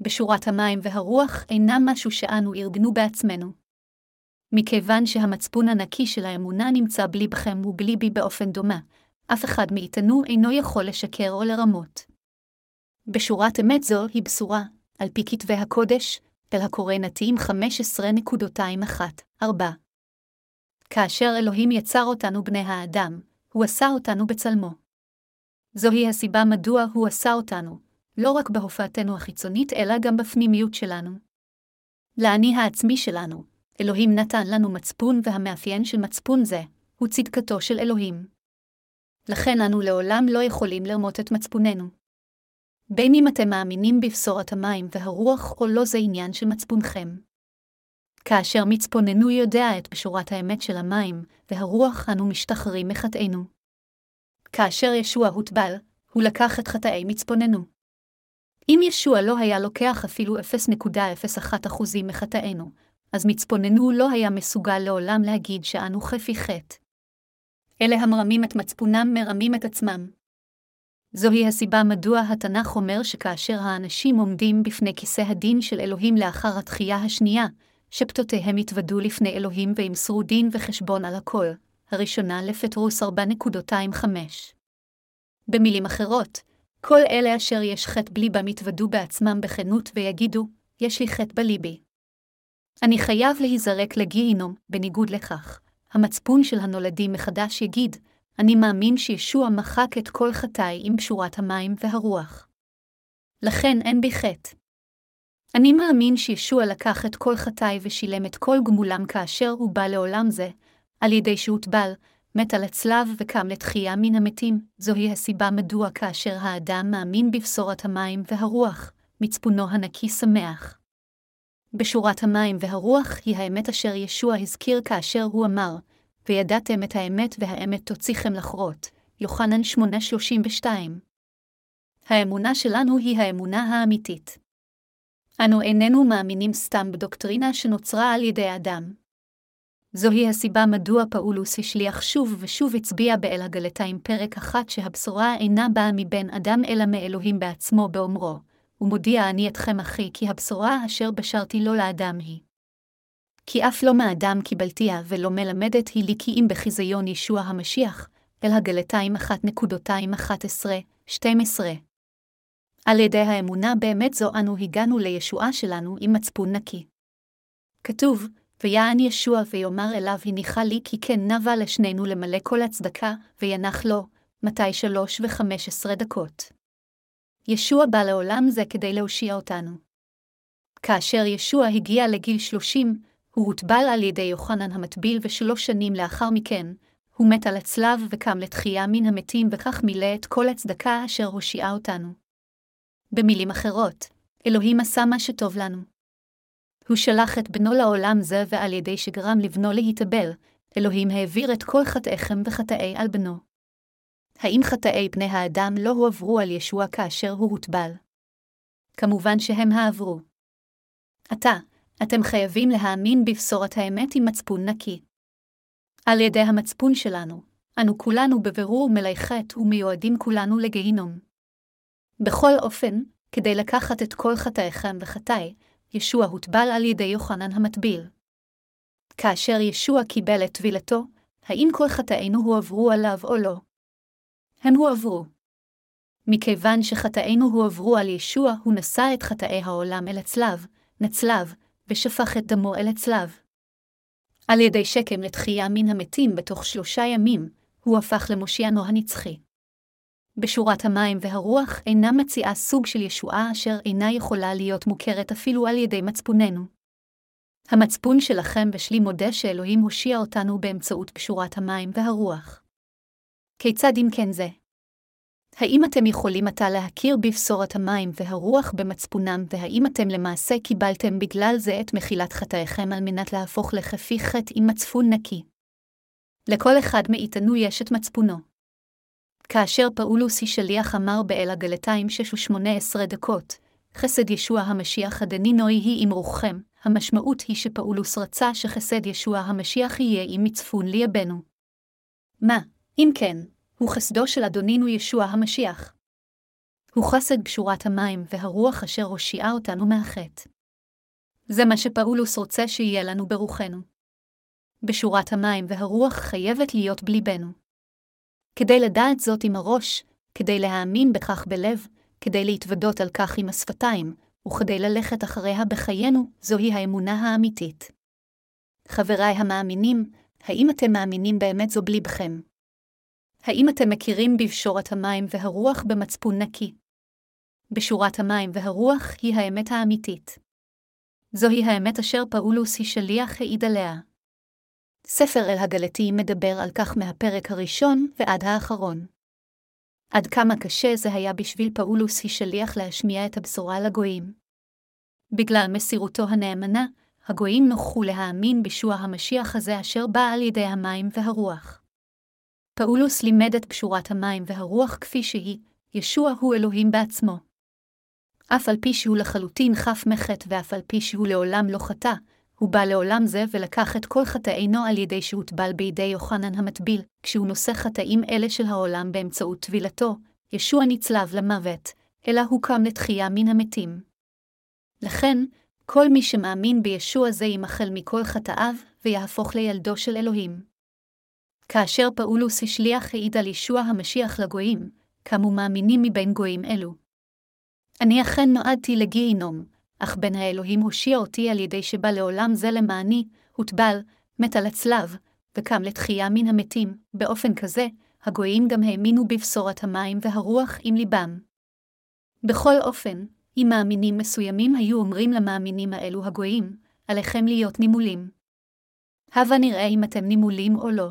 בשורת המים והרוח אינה משהו שאנו ארגנו בעצמנו. מכיוון שהמצפון הנקי של האמונה נמצא בליבכם ובליבי באופן דומה, אף אחד מאיתנו אינו יכול לשקר או לרמות. בשורת אמת זו היא בשורה, על פי כתבי הקודש, אל הקורא נתיים 15.21-4. כאשר אלוהים יצר אותנו בני האדם, הוא עשה אותנו בצלמו. זוהי הסיבה מדוע הוא עשה אותנו, לא רק בהופעתנו החיצונית, אלא גם בפנימיות שלנו. לאני העצמי שלנו, אלוהים נתן לנו מצפון, והמאפיין של מצפון זה, הוא צדקתו של אלוהים. לכן אנו לעולם לא יכולים לרמות את מצפוננו. בין אם אתם מאמינים בבשורת המים והרוח או לא זה עניין של מצפונכם. כאשר מצפוננו יודע את בשורת האמת של המים והרוח, אנו משתחררים מחטאינו. כאשר ישוע הוטבל, הוא לקח את חטאי מצפוננו. אם ישוע לא היה לוקח אפילו 0.01% מחטאינו, אז מצפוננו לא היה מסוגל לעולם להגיד שאנו חפי חטא. אלה המרמים את מצפונם מרמים את עצמם. זוהי הסיבה מדוע התנ"ך אומר שכאשר האנשים עומדים בפני כיסא הדין של אלוהים לאחר התחייה השנייה, שפתותיהם יתוודו לפני אלוהים וימסרו דין וחשבון על הכל, הראשונה לפטרוס 4.25. במילים אחרות, כל אלה אשר יש חטא בליבם יתוודו בעצמם בכנות ויגידו, יש לי חטא בליבי. אני חייב להיזרק לגיהינום, בניגוד לכך. המצפון של הנולדים מחדש יגיד, אני מאמין שישוע מחק את כל חטאי עם פשורת המים והרוח. לכן אין בי חטא. אני מאמין שישוע לקח את כל חטאי ושילם את כל גמולם כאשר הוא בא לעולם זה, על ידי שהוטבל, מת על הצלב וקם לתחייה מן המתים, זוהי הסיבה מדוע כאשר האדם מאמין בבשורת המים והרוח, מצפונו הנקי שמח. בשורת המים והרוח היא האמת אשר ישוע הזכיר כאשר הוא אמר, וידעתם את האמת והאמת תוציכם לחרות, יוחנן 8:32. האמונה שלנו היא האמונה האמיתית. אנו איננו מאמינים סתם בדוקטרינה שנוצרה על ידי אדם. זוהי הסיבה מדוע פאולוס השליח שוב ושוב הצביע באל הגלתיים פרק אחת שהבשורה אינה באה מבן אדם אלא מאלוהים בעצמו באומרו, ומודיע אני אתכם אחי כי הבשורה אשר בשרתי לא לאדם היא. כי אף לא מאדם קיבלתיה ולא מלמדת היא לי כי אם בחיזיון ישוע המשיח, אל הגלתיים 1.211-12. על ידי האמונה באמת זו אנו הגענו לישועה שלנו עם מצפון נקי. כתוב, ויען ישוע ויאמר אליו הניחה לי כי כן נבה לשנינו למלא כל הצדקה, וינח לו, מתי שלוש וחמש עשרה דקות. ישוע בא לעולם זה כדי להושיע אותנו. כאשר ישוע הגיע לגיל שלושים, הוא הוטבל על ידי יוחנן המטביל ושלוש שנים לאחר מכן, הוא מת על הצלב וקם לתחייה מן המתים וכך מילא את כל הצדקה אשר הושיעה אותנו. במילים אחרות, אלוהים עשה מה שטוב לנו. הוא שלח את בנו לעולם זה ועל ידי שגרם לבנו להתאבל, אלוהים העביר את כל חטאיכם וחטאי על בנו. האם חטאי בני האדם לא הועברו על ישוע כאשר הוא הוטבל? כמובן שהם העברו. עתה, אתם חייבים להאמין בבשורת האמת עם מצפון נקי. על ידי המצפון שלנו, אנו כולנו בבירור מלאי חטא ומיועדים כולנו לגיהינום. בכל אופן, כדי לקחת את כל חטאיכם וחטאי, ישוע הוטבל על ידי יוחנן המטביל. כאשר ישוע קיבל את טבילתו, האם כל חטאינו הועברו עליו או לא? הם הועברו. מכיוון שחטאינו הועברו על ישוע, הוא נשא את חטאי העולם אל הצלב, נצלב, ושפך את דמו אל הצלב. על ידי שקם לתחייה מן המתים בתוך שלושה ימים, הוא הפך למושיענו הנצחי. בשורת המים והרוח אינה מציעה סוג של ישועה אשר אינה יכולה להיות מוכרת אפילו על ידי מצפוננו. המצפון שלכם ושלי מודה שאלוהים הושיע אותנו באמצעות פשורת המים והרוח. כיצד אם כן זה? האם אתם יכולים עתה להכיר בבשורת המים והרוח במצפונם, והאם אתם למעשה קיבלתם בגלל זה את מחילת חטאיכם על מנת להפוך לכפי חטא עם מצפון נקי? לכל אחד מאיתנו יש את מצפונו. כאשר פאולוס היא שליח אמר באל הגלתיים שש ושמונה עשרה דקות, חסד ישוע המשיח הדנינוי היא עם רוחכם, המשמעות היא שפאולוס רצה שחסד ישוע המשיח יהיה עם מצפון ליבנו. מה, אם כן, הוא חסדו של אדונינו ישוע המשיח. הוא חסד קשורת המים והרוח אשר הושיעה אותנו מהחטא. זה מה שפאולוס רוצה שיהיה לנו ברוחנו. בשורת המים והרוח חייבת להיות בליבנו. כדי לדעת זאת עם הראש, כדי להאמין בכך בלב, כדי להתוודות על כך עם השפתיים, וכדי ללכת אחריה בחיינו, זוהי האמונה האמיתית. חבריי המאמינים, האם אתם מאמינים באמת זו בליבכם? האם אתם מכירים בבשורת המים והרוח במצפון נקי? בשורת המים והרוח היא האמת האמיתית. זוהי האמת אשר פאולוס היא שליח העיד עליה. ספר אל הגלתי מדבר על כך מהפרק הראשון ועד האחרון. עד כמה קשה זה היה בשביל פאולוס היא שליח להשמיע את הבשורה לגויים. בגלל מסירותו הנאמנה, הגויים נוכחו להאמין בישוע המשיח הזה אשר בא על ידי המים והרוח. פאולוס לימד את פשורת המים והרוח כפי שהיא, ישוע הוא אלוהים בעצמו. אף על פי שהוא לחלוטין חף מחטא ואף על פי שהוא לעולם לא חטא, הוא בא לעולם זה ולקח את כל חטאינו על ידי שהוטבל בידי יוחנן המטביל, כשהוא נושא חטאים אלה של העולם באמצעות טבילתו, ישוע נצלב למוות, אלא הוא קם לתחייה מן המתים. לכן, כל מי שמאמין בישוע זה ימחל מכל חטאיו, ויהפוך לילדו של אלוהים. כאשר פאולוס השליח העיד על ישוע המשיח לגויים, קמו מאמינים מבין גויים אלו. אני אכן נועדתי לגיהינום, אך בן האלוהים הושיע אותי על ידי שבא לעולם זה למעני, הוטבל, מת על הצלב, וקם לתחייה מן המתים, באופן כזה, הגויים גם האמינו בבשורת המים והרוח עם ליבם. בכל אופן, אם מאמינים מסוימים היו אומרים למאמינים האלו הגויים, עליכם להיות נימולים. הבה נראה אם אתם נימולים או לא.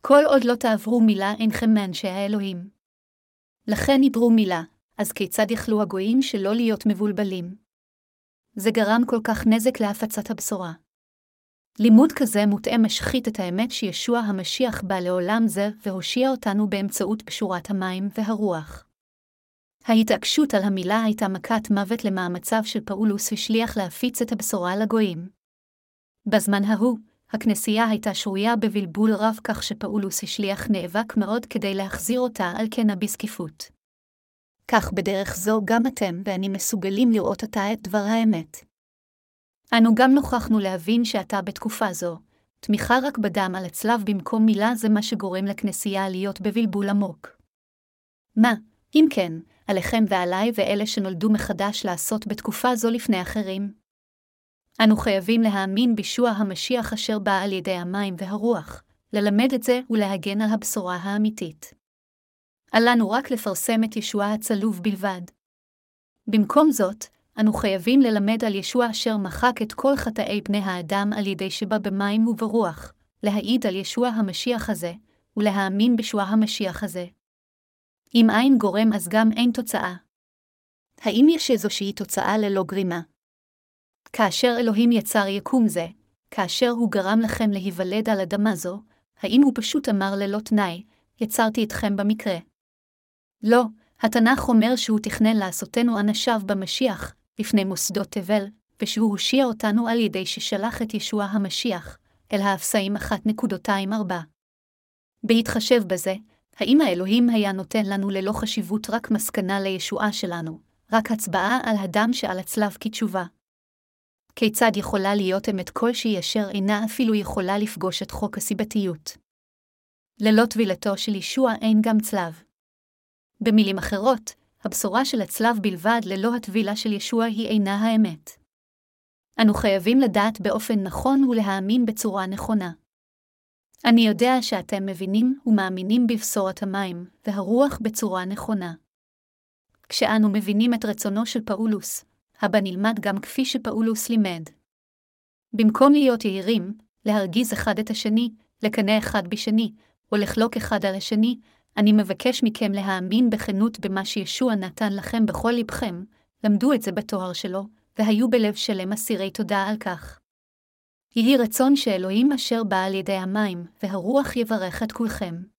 כל עוד לא תעברו מילה אינכם מאנשי האלוהים. לכן נדרו מילה, אז כיצד יכלו הגויים שלא להיות מבולבלים? זה גרם כל כך נזק להפצת הבשורה. לימוד כזה מוטעה משחית את האמת שישוע המשיח בא לעולם זה והושיע אותנו באמצעות פשורת המים והרוח. ההתעקשות על המילה הייתה מכת מוות למאמציו של פאולוס השליח להפיץ את הבשורה לגויים. בזמן ההוא, הכנסייה הייתה שרויה בבלבול רב כך שפאולוס השליח נאבק מאוד כדי להחזיר אותה על כנה בזקיפות. כך בדרך זו גם אתם ואני מסוגלים לראות עתה את דבר האמת. אנו גם נוכחנו להבין שעתה בתקופה זו, תמיכה רק בדם על הצלב במקום מילה זה מה שגורם לכנסייה להיות בבלבול עמוק. מה, אם כן, עליכם ועליי ואלה שנולדו מחדש לעשות בתקופה זו לפני אחרים? אנו חייבים להאמין בישוע המשיח אשר בא על ידי המים והרוח, ללמד את זה ולהגן על הבשורה האמיתית. אל לנו רק לפרסם את ישוע הצלוב בלבד. במקום זאת, אנו חייבים ללמד על ישוע אשר מחק את כל חטאי בני האדם על ידי שבא במים וברוח, להעיד על ישוע המשיח הזה, ולהאמין בישוע המשיח הזה. אם אין גורם אז גם אין תוצאה. האם יש איזושהי תוצאה ללא גרימה? כאשר אלוהים יצר יקום זה, כאשר הוא גרם לכם להיוולד על אדמה זו, האם הוא פשוט אמר ללא תנאי, יצרתי אתכם במקרה? לא, התנ"ך אומר שהוא תכנן לעשותנו אנשיו במשיח, לפני מוסדות תבל, ושהוא הושיע אותנו על ידי ששלח את ישוע המשיח, אל האפסאים 1.24. בהתחשב בזה, האם האלוהים היה נותן לנו ללא חשיבות רק מסקנה לישועה שלנו, רק הצבעה על הדם שעל הצלב כתשובה. כיצד יכולה להיות אמת כלשהי אשר אינה אפילו יכולה לפגוש את חוק הסיבתיות? ללא טבילתו של ישוע אין גם צלב. במילים אחרות, הבשורה של הצלב בלבד ללא הטבילה של ישוע היא אינה האמת. אנו חייבים לדעת באופן נכון ולהאמין בצורה נכונה. אני יודע שאתם מבינים ומאמינים בבשורת המים והרוח בצורה נכונה. כשאנו מבינים את רצונו של פאולוס, הבא נלמד גם כפי שפאולוס לימד. במקום להיות יהירים, להרגיז אחד את השני, לקנא אחד בשני, או לחלוק אחד על השני, אני מבקש מכם להאמין בכנות במה שישוע נתן לכם בכל לבכם, למדו את זה בתואר שלו, והיו בלב שלם אסירי תודה על כך. יהי רצון שאלוהים אשר בא על ידי המים, והרוח יברך את כולכם.